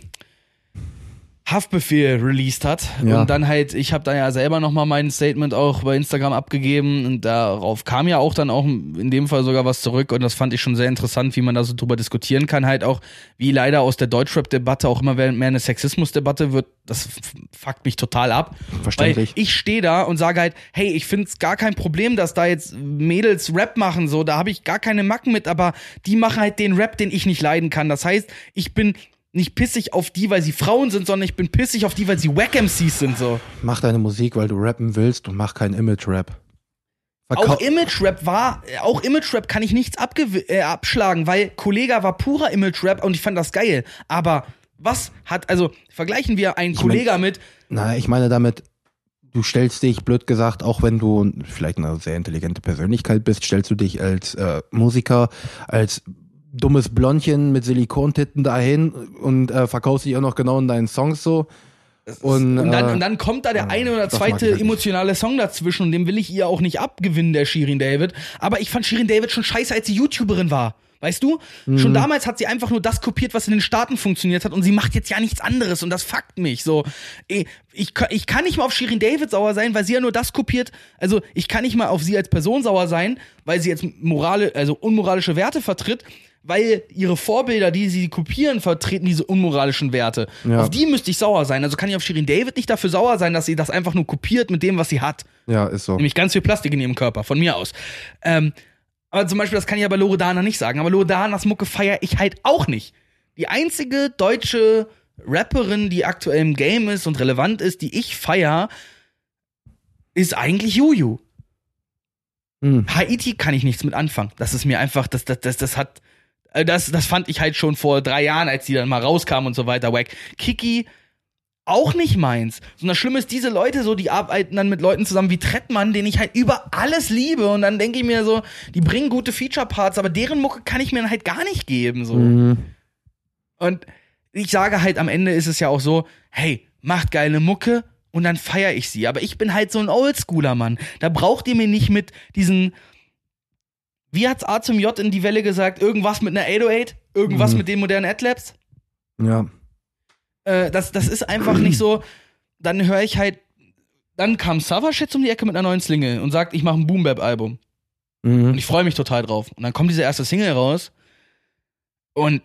B: Haftbefehl released hat.
A: Ja.
B: Und dann halt, ich habe da ja selber nochmal mein Statement auch bei Instagram abgegeben und darauf kam ja auch dann auch in dem Fall sogar was zurück und das fand ich schon sehr interessant, wie man da so drüber diskutieren kann. Halt auch, wie leider aus der Deutschrap-Debatte auch immer mehr eine Sexismus-Debatte wird, das fuckt mich total ab.
A: Verständlich.
B: Ich stehe da und sage halt, hey, ich find's gar kein Problem, dass da jetzt Mädels Rap machen, so, da habe ich gar keine Macken mit, aber die machen halt den Rap, den ich nicht leiden kann. Das heißt, ich bin nicht pissig auf die, weil sie Frauen sind, sondern ich bin pissig auf die, weil sie Wack-MCs sind, so.
A: Mach deine Musik, weil du rappen willst und mach keinen Image-Rap. Verkau-
B: Auch Image-Rap war, auch Image-Rap kann ich nichts äh, abschlagen, weil Kollega war purer Image-Rap und ich fand das geil. Aber was hat, also vergleichen wir einen
A: mein-
B: Kollega mit,
A: Na, ich meine damit, du stellst dich, blöd gesagt, auch wenn du vielleicht eine sehr intelligente Persönlichkeit bist, stellst du dich als äh, Musiker, als dummes Blondchen mit Silikontitten dahin und äh, verkaufst dich auch noch genau in deinen Songs so. Und,
B: Und dann,
A: äh,
B: und dann kommt da der eine oder zweite emotionale Song dazwischen und dem will ich ihr auch nicht abgewinnen, der Shirin David. Aber ich fand Shirin David schon scheiße, als sie YouTuberin war. Weißt du?
A: Mhm.
B: Schon damals hat sie einfach nur das kopiert, was in den Staaten funktioniert hat und sie macht jetzt ja nichts anderes und das fuckt mich. So, eh, ich, ich kann nicht mal auf Shirin David sauer sein, weil sie ja nur das kopiert. Also ich kann nicht mal auf sie als Person sauer sein, weil sie jetzt morale, also unmoralische Werte vertritt, weil ihre Vorbilder, die sie kopieren, vertreten diese unmoralischen Werte.
A: Ja.
B: Auf die müsste ich sauer sein. Also kann ich auf Shirin David nicht dafür sauer sein, dass sie das einfach nur kopiert mit dem, was sie hat.
A: ja, ist so.
B: Nämlich ganz viel Plastik in ihrem Körper, von mir aus. Ähm, aber zum Beispiel, das kann ich ja bei Loredana nicht sagen. Aber Loredanas Mucke feiere ich halt auch nicht. Die einzige deutsche Rapperin, die aktuell im Game ist und relevant ist, die ich feier, ist eigentlich Juju.
A: Hm.
B: Haiti kann ich nichts mit anfangen. Das ist mir einfach, das, das, das, das hat, äh, das, das fand ich halt schon vor drei Jahren, als die dann mal rauskam und so weiter, wack. Kiki, auch nicht meins. So das Schlimme ist, diese Leute so, die arbeiten dann mit Leuten zusammen wie Trettmann, den ich halt über alles liebe. Und dann denke ich mir so, die bringen gute Feature-Parts, aber deren Mucke kann ich mir dann halt gar nicht geben. So.
A: Mhm.
B: Und ich sage halt, am Ende ist es ja auch so, hey, macht geile Mucke und dann feiere ich sie. Aber ich bin halt so ein Oldschooler, Mann. Da braucht ihr mir nicht mit diesen, wie hat's A zum J in die Welle gesagt, irgendwas mit einer 808, irgendwas
A: Mhm.
B: mit den modernen Adlabs.
A: Ja.
B: Äh, das, das ist einfach nicht so. Dann höre ich halt, dann kam Savashit um die Ecke mit einer neuen Single und sagt, ich mache ein Boom-Bap-Album. Und
A: Mhm.
B: ich freue mich total drauf. Und dann kommt diese erste Single raus und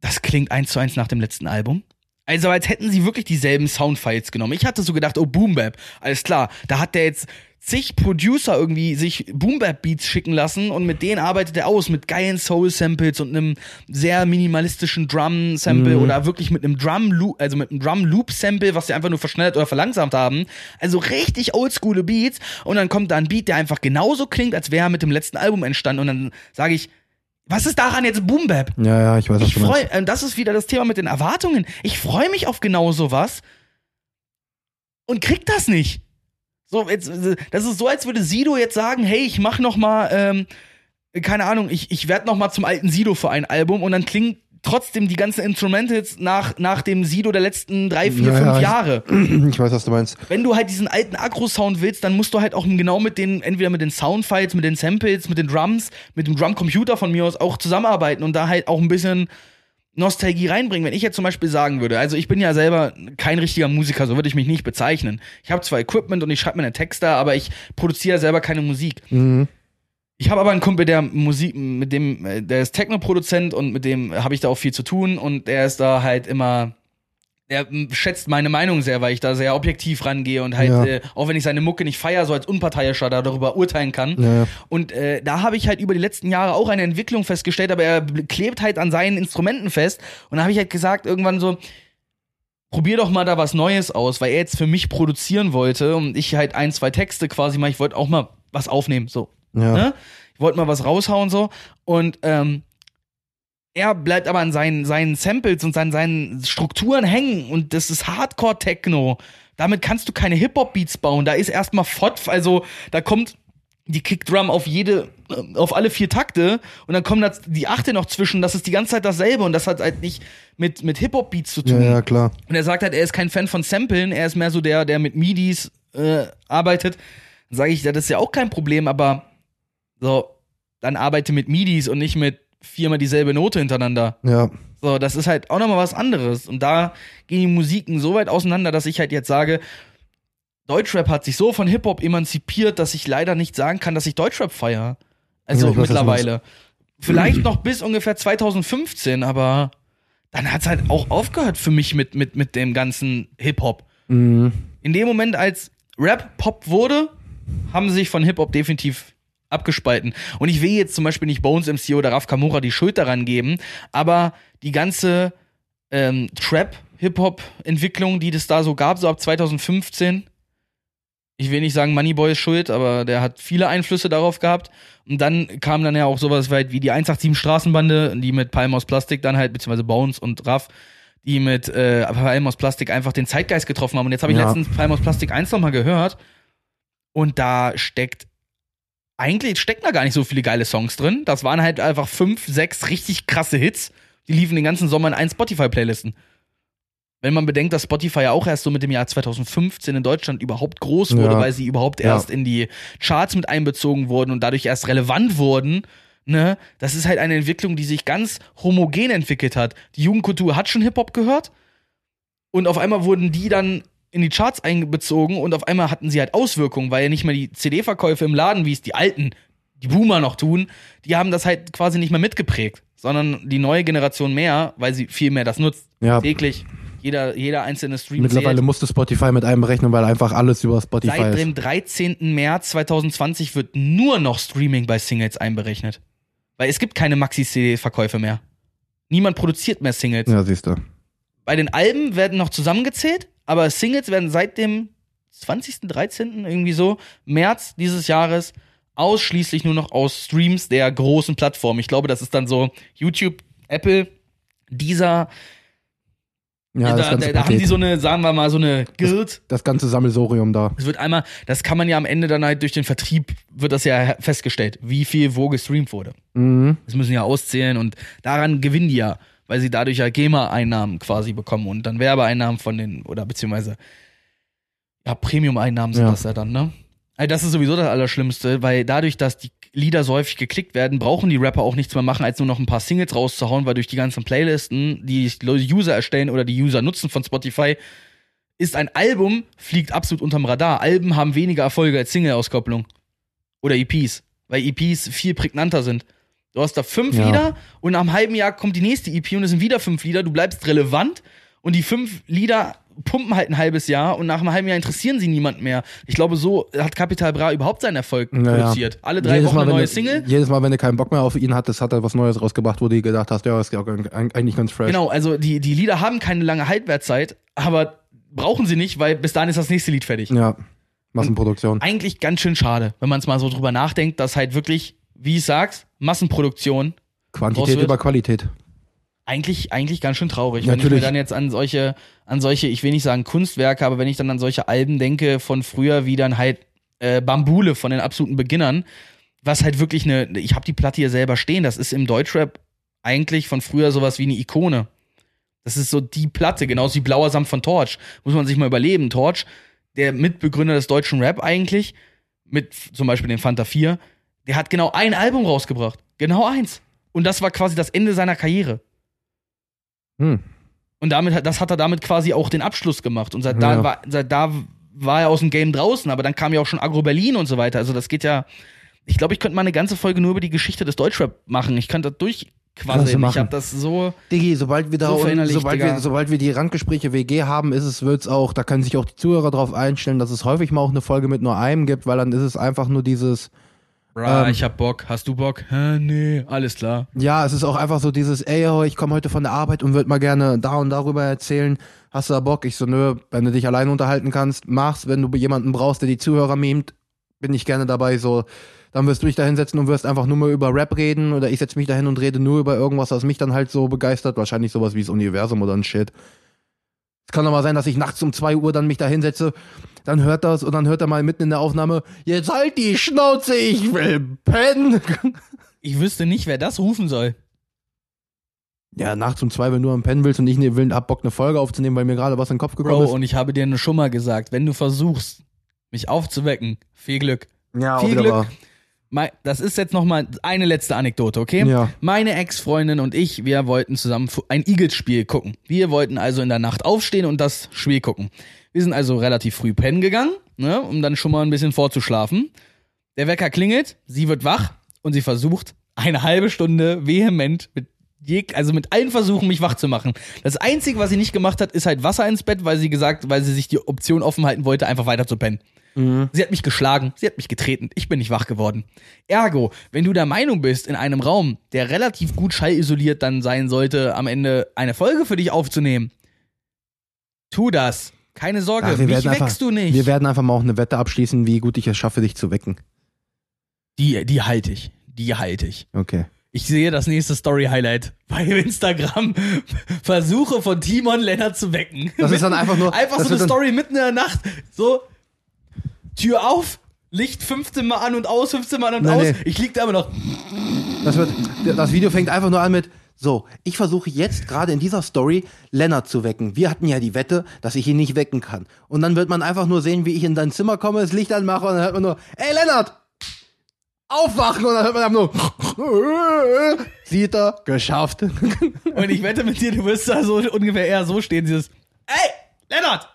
B: das klingt eins zu eins nach dem letzten Album. Also als hätten sie wirklich dieselben Soundfiles genommen. Ich hatte so gedacht, oh Boom Bap, alles klar. Da hat der jetzt zig Producer irgendwie sich Boom Bap Beats schicken lassen und mit denen arbeitet er aus mit geilen Soul Samples und einem sehr minimalistischen Drum Sample
A: Mhm.
B: oder wirklich mit einem Drum Loop, also mit einem Drum Loop Sample, was sie einfach nur verschnellert oder verlangsamt haben. Also richtig oldschoole Beats und dann kommt da ein Beat, der einfach genauso klingt, als wäre er mit dem letzten Album entstanden und dann sage ich, was ist daran jetzt Boom Bap?
A: Ja, ja, ich weiß, was
B: Ich freue, äh, das ist wieder das Thema mit den Erwartungen. Ich freue mich auf genau sowas und krieg das nicht. So, jetzt, das ist so, als würde Sido jetzt sagen, hey, ich mach noch mal, ähm, keine Ahnung, ich, ich werde noch mal zum alten Sido für ein Album und dann klingt trotzdem die ganzen Instrumentals nach, nach dem Sido der letzten drei, vier,
A: Ja, ja,
B: fünf
A: ich-
B: Jahre. <clears throat>
A: Ich weiß, was du meinst.
B: Wenn du halt diesen alten Agro-Sound willst, dann musst du halt auch genau mit den, entweder mit den Soundfiles, mit den Samples, mit den Drums, mit dem Drumcomputer von mir aus auch zusammenarbeiten und da halt auch ein bisschen Nostalgie reinbringen. Wenn ich jetzt zum Beispiel sagen würde, also ich bin ja selber kein richtiger Musiker, so würde ich mich nicht bezeichnen. Ich habe zwar Equipment und ich schreibe meine Texte, aber ich produziere selber keine Musik.
A: Mhm.
B: Ich habe aber einen Kumpel, der Musik, mit dem, äh, der ist Techno-Produzent und mit dem habe ich da auch viel zu tun und der ist da halt immer, der mm, schätzt meine Meinung sehr, weil ich da sehr objektiv rangehe und halt,
A: Ja.
B: äh, auch wenn ich seine Mucke nicht feier, so als Unparteiischer da darüber urteilen kann.
A: Ja.
B: Und äh, da habe ich halt über die letzten Jahre auch eine Entwicklung festgestellt, aber er klebt halt an seinen Instrumenten fest. Und da habe ich halt gesagt, irgendwann so, probier doch mal da was Neues aus, weil er jetzt für mich produzieren wollte und ich halt ein, zwei Texte quasi mal, ich wollte auch mal was aufnehmen, so.
A: Ja.
B: Ne? Ich wollte mal was raushauen so und ähm, er bleibt aber an seinen, seinen Samples und seinen, seinen Strukturen hängen und das ist Hardcore-Techno. Damit kannst du keine Hip-Hop-Beats bauen. Da ist erstmal FOD, also da kommt die Kickdrum auf jede, äh, auf alle vier Takte und dann kommen da die Achte noch zwischen. Das ist die ganze Zeit dasselbe und das hat halt nicht mit, mit Hip-Hop-Beats zu
A: ja,
B: tun.
A: ja, klar.
B: Und er sagt halt, er ist kein Fan von Samplen, er ist mehr so der, der mit MIDIs äh, arbeitet. Dann sage ich, ja, das ist ja auch kein Problem, aber so, dann arbeite mit MIDIs und nicht mit viermal dieselbe Note hintereinander.
A: Ja.
B: So, das ist halt auch nochmal was anderes. Und da gehen die Musiken so weit auseinander, dass ich halt jetzt sage, Deutschrap hat sich so von Hip-Hop emanzipiert, dass ich leider nicht sagen kann, dass ich Deutschrap feiere. Also
A: Ja,
B: mittlerweile. Vielleicht noch bis ungefähr 2015, aber dann hat es halt auch aufgehört für mich mit, mit, mit dem ganzen Hip-Hop.
A: Mhm.
B: In dem Moment, als Rap Pop wurde, haben sie sich von Hip-Hop definitiv abgespalten. Und ich will jetzt zum Beispiel nicht Bones MC oder Raf Kamura die Schuld daran geben, aber die ganze ähm, Trap-Hip-Hop-Entwicklung, die das da so gab, so ab 2015, ich will nicht sagen Moneyboy ist schuld, aber der hat viele Einflüsse darauf gehabt. Und dann kam dann ja auch sowas weit wie die 187 Straßenbande, die mit Palm aus Plastik dann halt, beziehungsweise Bones und Raff, die mit äh, Palm aus Plastik einfach den Zeitgeist getroffen haben. Und jetzt habe ich
A: Ja.
B: letztens Palm aus Plastik 1 nochmal gehört. Und da steckt, eigentlich stecken da gar nicht so viele geile Songs drin. Das waren halt einfach fünf, sechs richtig krasse Hits. Die liefen den ganzen Sommer in allen Spotify-Playlisten. Wenn man bedenkt, dass Spotify ja auch erst so mit dem Jahr 2015 in Deutschland überhaupt groß wurde,
A: Ja.
B: weil sie überhaupt
A: Ja.
B: erst in die Charts mit einbezogen wurden und dadurch erst relevant wurden, ne? Das ist halt eine Entwicklung, die sich ganz homogen entwickelt hat. Die Jugendkultur hat schon Hip-Hop gehört und auf einmal wurden die dann in die Charts einbezogen und auf einmal hatten sie halt Auswirkungen, weil ja nicht mehr die CD-Verkäufe im Laden, wie es die alten, die Boomer noch tun, die haben das halt quasi nicht mehr mitgeprägt, sondern die neue Generation mehr, weil sie viel mehr das nutzt.
A: Ja.
B: Täglich. Jeder, jeder einzelne Stream
A: Mittlerweile
B: zählt.
A: musste Spotify mit einberechnen, weil einfach alles über Spotify
B: Seit
A: ist.
B: dem 13. März 2020 wird nur noch Streaming bei Singles einberechnet. Weil es gibt keine Maxi-CD-Verkäufe mehr. Niemand produziert mehr Singles.
A: Ja, siehst du.
B: Bei den Alben werden noch zusammengezählt, aber Singles werden seit dem 20., 13. irgendwie so, März dieses Jahres ausschließlich nur noch aus Streams der großen Plattformen. Ich glaube, das ist dann so YouTube, Apple, dieser,
A: Ja, das
B: da,
A: ganze
B: da, da haben die so eine, sagen wir mal, so eine Guild.
A: das ganze Sammelsorium da.
B: Es wird einmal, das kann man ja am Ende dann halt durch den Vertrieb, wird das ja festgestellt, wie viel wo gestreamt wurde.
A: Mhm.
B: Das müssen ja auszählen und daran gewinnen die ja, weil sie dadurch ja GEMA-Einnahmen quasi bekommen und dann Werbeeinnahmen von den, oder beziehungsweise, ja, Premium-Einnahmen sind
A: Ja.
B: das ja dann, ne? Also das ist sowieso das Allerschlimmste, weil dadurch, dass die Lieder so häufig geklickt werden, brauchen die Rapper auch nichts mehr machen, als nur noch ein paar Singles rauszuhauen, weil durch die ganzen Playlisten, die die User erstellen oder die User nutzen von Spotify, ist ein Album, fliegt absolut unterm Radar. Alben haben weniger Erfolge als Single-Auskopplung. Oder EPs, weil EPs viel prägnanter sind. Du hast da fünf
A: Ja.
B: Lieder und nach einem halben Jahr kommt die nächste EP und es sind wieder fünf Lieder. Du bleibst relevant und die fünf Lieder pumpen halt ein halbes Jahr und nach einem halben Jahr interessieren sie niemand mehr. Ich glaube, so hat Capital Bra überhaupt seinen Erfolg
A: Naja.
B: produziert. Alle drei
A: Jedes
B: Wochen
A: Mal,
B: eine neue
A: du,
B: Single.
A: Jedes Mal, wenn du keinen Bock mehr auf ihn hattest, hat er was Neues rausgebracht, wo du gedacht hast, ja, ist ja auch eigentlich ganz fresh.
B: Genau, also die, die Lieder haben keine lange Haltwertzeit, aber brauchen sie nicht, weil bis dahin ist das nächste Lied fertig.
A: Ja, Massenproduktion.
B: Eigentlich ganz schön schade, wenn man es mal so drüber nachdenkt, dass halt wirklich, wie ich sag's, Massenproduktion
A: Quantität über Qualität.
B: eigentlich, eigentlich ganz schön traurig. Wenn ich
A: Natürlich.
B: mir dann jetzt an solche, an solche, ich will nicht sagen Kunstwerke, aber wenn ich dann an solche Alben denke von früher, wie dann halt äh, Bambule von den absoluten Beginnern, was halt wirklich eine, ich habe die Platte hier selber stehen, das ist im Deutschrap eigentlich von früher sowas wie eine Ikone. Das ist so die Platte, genauso wie Blauer Samt von Torch. Muss man sich mal überleben. Torch, der Mitbegründer des deutschen Rap eigentlich, mit zum Beispiel den Fanta 4, der hat genau ein Album rausgebracht. Genau eins. Und das war quasi das Ende seiner Karriere.
A: Hm.
B: Und damit, hat- das hat er damit quasi auch den Abschluss gemacht. Und seit da,
A: Ja.
B: war, seit da war er aus dem Game draußen, aber dann kam ja auch schon Agro Berlin und so weiter. Also das geht ja. Ich glaube, ich könnte mal eine ganze Folge nur über die Geschichte des Deutschrap machen. Ich könnte das
A: Kannst du
B: durchquasseln. Ich habe das so.
A: Digi, sobald wir da
B: So
A: und, sobald
B: Digga.
A: wir, sobald wir die Randgespräche WG haben, ist es, wird's auch, da können sich auch die Zuhörer drauf einstellen, dass es häufig mal auch eine Folge mit nur einem gibt, weil dann ist es einfach nur dieses,
B: Bra,
A: Ähm.
B: ich hab Bock. Hast du Bock? Hä, nee, alles klar.
A: ja, es ist auch einfach so dieses, ey, ich komme heute von der Arbeit und würde mal gerne da und darüber erzählen. Hast du da Bock? Ich so, nö, wenn du dich alleine unterhalten kannst, mach's. Wenn du jemanden brauchst, der die Zuhörer mimt, bin ich gerne dabei. So, dann wirst du dich da hinsetzen und wirst einfach nur mal über Rap reden oder ich setze mich da hin und rede nur über irgendwas, was mich dann halt so begeistert. Wahrscheinlich sowas wie das Universum oder ein Shit. Es kann doch mal sein, dass ich nachts um 2 Uhr dann mich da hinsetze, dann hört das und dann hört er mal mitten in der Aufnahme, jetzt halt die Schnauze, ich will pennen. <laughs>
B: Ich wüsste nicht, wer das rufen soll.
A: Ja, nachts um zwei, wenn du am Pennen willst und ich ne, will, hab Bock, eine Folge aufzunehmen, weil mir gerade was in den Kopf gekommen
B: Bro,
A: ist.
B: und ich habe dir schon mal gesagt, wenn du versuchst, mich aufzuwecken, viel Glück.
A: Ja,
B: viel Glück.
A: wahr.
B: Das ist jetzt noch mal eine letzte Anekdote, okay?
A: Ja.
B: Meine Ex-Freundin und ich, wir wollten zusammen ein Eagles-Spiel gucken. Wir wollten also in der Nacht aufstehen und das Spiel gucken. Wir sind also relativ früh pennen gegangen, ne, um dann schon mal ein bisschen vorzuschlafen. Der Wecker klingelt, sie wird wach und sie versucht eine halbe Stunde vehement mit also mit allen Versuchen, mich wach zu machen. Das Einzige, was sie nicht gemacht hat, ist halt Wasser ins Bett, weil sie gesagt, weil sie sich die Option offen halten wollte, einfach weiter zu pennen. Sie hat mich geschlagen, sie hat mich getreten, ich bin nicht wach geworden. Ergo, wenn du der Meinung bist, in einem Raum, der relativ gut schallisoliert dann sein sollte, am Ende eine Folge für dich aufzunehmen, tu das. Keine Sorge,
A: Ach, wir
B: mich
A: einfach-
B: weckst du nicht.
A: Wir werden einfach mal auch eine Wette abschließen, wie gut ich es schaffe, dich zu wecken.
B: die, die halte ich. Die halte ich.
A: Okay.
B: Ich sehe das nächste Story-Highlight bei Instagram. Versuche von Timon Lennart zu wecken.
A: Das ist dann einfach nur. <laughs>
B: Einfach so eine Story mitten in der Nacht. So, Tür auf, Licht 15 Mal an und aus, 15 Mal an und
A: Nein,
B: aus.
A: nee.
B: Ich lieg da immer noch.
A: Das, wird, das Video fängt einfach nur an mit, so, ich versuche jetzt gerade in dieser Story Lennart zu wecken. Wir hatten ja die Wette, dass ich ihn nicht wecken kann. Und dann wird man einfach nur sehen, wie ich in dein Zimmer komme, das Licht anmache und dann hört man nur, ey Lennart, aufwachen und dann hört man einfach nur, <laughs> sieht er, geschafft. <laughs>
B: Und ich wette mit dir, du wirst da so ungefähr eher so stehen, dieses Ey, Lennart!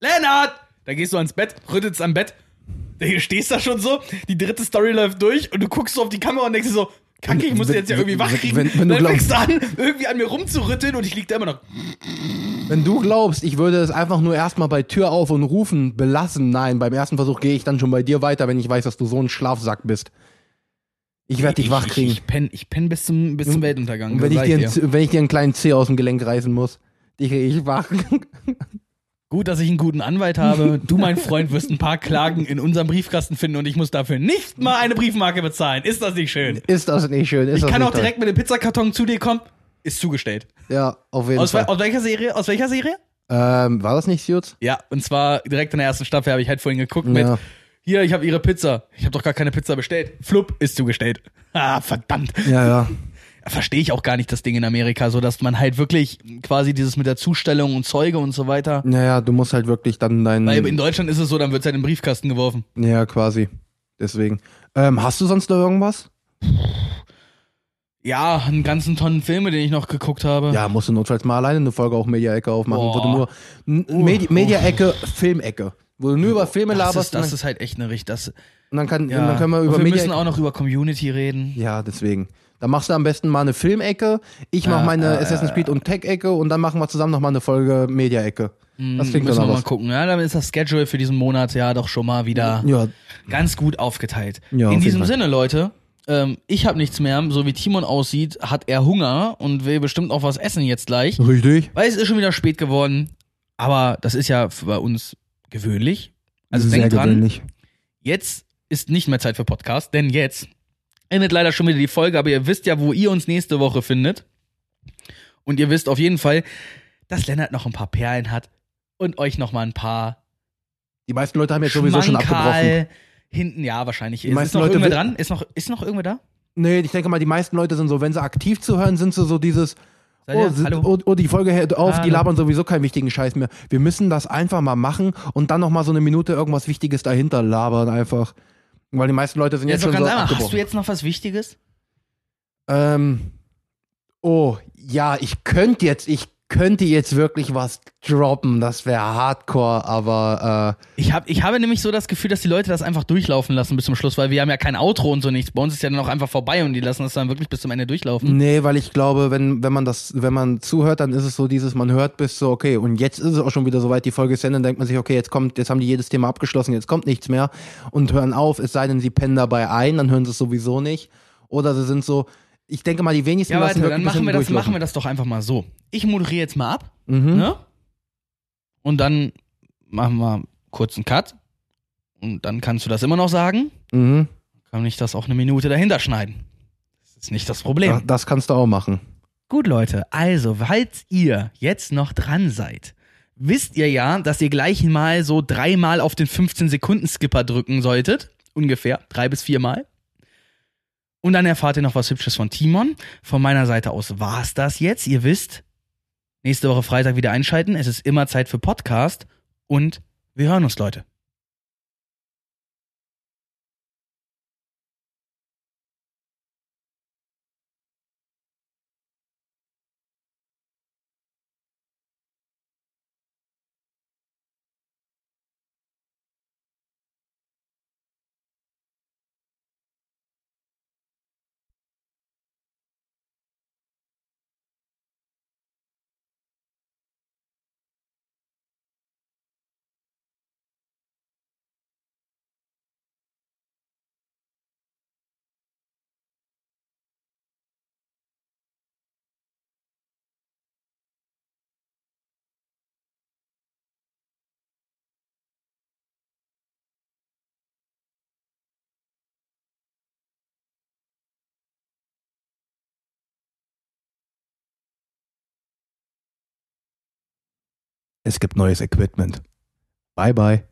B: Lennart! Da gehst du ans Bett, rüttelst am Bett. Du stehst da schon so, die dritte Story läuft durch und du guckst so auf die Kamera und denkst dir so, Kacke, ich muss den jetzt ja irgendwie wach kriegen.
A: Wenn- wenn du
B: dann
A: glaubst-
B: fängst du an, irgendwie an mir rumzurütteln und ich lieg da immer noch.
A: Wenn du glaubst, ich würde es einfach nur erstmal bei Tür auf und rufen belassen, nein, beim ersten Versuch gehe ich dann schon bei dir weiter, wenn ich weiß, dass du so ein Schlafsack bist. Ich werde dich
B: ich,
A: wach kriegen.
B: Ich, ich penn, ich penn bis zum, bis zum Weltuntergang.
A: Und wenn ich, dir, einen- wenn ich dir einen kleinen Zeh aus dem Gelenk reißen muss, <laughs> dich ich wach.
B: Gut, dass ich einen guten Anwalt habe. Du, mein Freund, wirst ein paar Klagen in unserem Briefkasten finden und ich muss dafür nicht mal eine Briefmarke bezahlen. Ist das nicht schön?
A: Ist das nicht schön? Ist
B: Ich kann auch direkt mit dem Pizzakarton zu dir kommen. Ist zugestellt.
A: toll? Ja, auf jeden
B: Aus,
A: Fall.
B: aus welcher Serie? Aus welcher Serie?
A: Ähm, war das nicht Suits?
B: Ja, und zwar direkt in der ersten Staffel habe ich halt vorhin geguckt mit
A: Ja.
B: Hier, ich habe ihre Pizza. Ich habe doch gar keine Pizza bestellt. Flupp ist zugestellt. Ah, verdammt.
A: Ja, ja.
B: Verstehe ich auch gar nicht das Ding in Amerika, so dass man halt wirklich quasi dieses mit der Zustellung und Zeuge und so weiter.
A: Naja, du musst halt wirklich dann deinen.
B: Weil in Deutschland ist es so, dann wird es halt in den Briefkasten geworfen.
A: ja, quasi. Deswegen. Ähm, hast du sonst noch irgendwas?
B: Ja, einen ganzen Tonnen Filme, den ich noch geguckt habe.
A: Ja, musst du notfalls mal alleine eine Folge auch Media-Ecke aufmachen, wo du
B: Boah.
A: nur.
B: Uh,
A: Medi Media-Ecke, Filmecke. Wo du nur über Filme
B: das,
A: laberst
B: ist, das
A: und,
B: ist halt echt eine richtig. Das,
A: und dann, kann,
B: ja.
A: dann können wir
B: Und
A: über
B: wir
A: Media
B: müssen auch noch über Community reden.
A: Ja, deswegen. Dann machst du am besten mal eine Filmecke, ich mache
B: Ja,
A: meine Assassin's Creed und Tech-Ecke und dann machen wir zusammen noch mal eine Folge Media-Ecke. Das
B: Hm,
A: klingt
B: müssen wir mal gucken. Ja, dann ist das Schedule für diesen Monat ja doch schon mal wieder
A: Ja,
B: ganz gut aufgeteilt.
A: Ja, auf
B: In
A: jeden
B: diesem. Sinne, Leute, ähm, ich habe nichts mehr. So wie Timon aussieht, hat er Hunger und will bestimmt auch was essen jetzt gleich.
A: richtig.
B: Weil es ist schon wieder spät geworden. Aber das ist ja bei uns gewöhnlich. Also denkt dran,
A: gewöhnlich.
B: jetzt ist nicht mehr Zeit für Podcast, denn jetzt endet leider schon wieder die Folge, aber ihr wisst ja, wo ihr uns nächste Woche findet. Und ihr wisst auf jeden Fall, dass Lennart noch ein paar Perlen hat und euch noch mal ein paar
A: Die meisten Leute haben jetzt sowieso schon abgebrochen.
B: Hinten, ja, wahrscheinlich. Ist, ist noch
A: Leute
B: irgendwer dran? Ist noch, ist noch irgendwer da?
A: Nee, ich denke mal, die meisten Leute sind so, wenn sie aktiv zuhören, sind sie so dieses, oh, oh, oh, die Folge hört auf, die
B: Hallo.
A: labern sowieso keinen wichtigen Scheiß mehr. Wir müssen das einfach mal machen und dann noch mal so eine Minute irgendwas Wichtiges dahinter labern einfach. Weil die meisten Leute sind
B: Jetzt
A: jetzt schon
B: ganz
A: so
B: einfach. Hast du jetzt noch was Wichtiges?
A: Ähm, oh, ja, ich könnte jetzt, ich könnte jetzt wirklich was droppen. Das wäre Hardcore, aber
B: Ich, hab, ich habe nämlich so das Gefühl, dass die Leute das einfach durchlaufen lassen bis zum Schluss, weil wir haben ja kein Outro und so nichts. Bei uns ist ja dann auch einfach vorbei und die lassen das dann wirklich bis zum Ende
A: äh,
B: durchlaufen.
A: nee, weil ich glaube, wenn, wenn man das, wenn man zuhört, dann ist es so dieses, man hört bis so, okay, und jetzt ist es auch schon wieder soweit, die Folge ist Ende, dann denkt man sich, okay, jetzt kommt, jetzt haben die jedes Thema abgeschlossen, jetzt kommt nichts mehr und hören auf, es sei denn, sie pennen dabei ein, dann hören sie es sowieso nicht. Oder sie sind so, ich denke mal, die wenigsten
B: Ja,
A: lassen
B: warte, dann machen wir, das, machen wir das doch einfach mal so. Ich moderiere jetzt mal ab,
A: Mhm.
B: ne? Und dann machen wir kurz einen Cut. Und dann kannst du das immer noch sagen.
A: Mhm.
B: Kann ich das auch eine Minute dahinter schneiden. Das ist nicht das Problem.
A: Das, das kannst du auch machen.
B: Gut, Leute, also, falls ihr jetzt noch dran seid, wisst ihr ja, dass ihr gleich mal so dreimal auf den 15-Sekunden-Skipper drücken solltet. Ungefähr. Drei bis viermal. Und dann erfahrt ihr noch was Hübsches von Timon. Von meiner Seite aus war's das jetzt. Ihr wisst, nächste Woche Freitag wieder einschalten. Es ist immer Zeit für Podcast. Und wir hören uns, Leute.
A: Es gibt neues Equipment. Bye bye.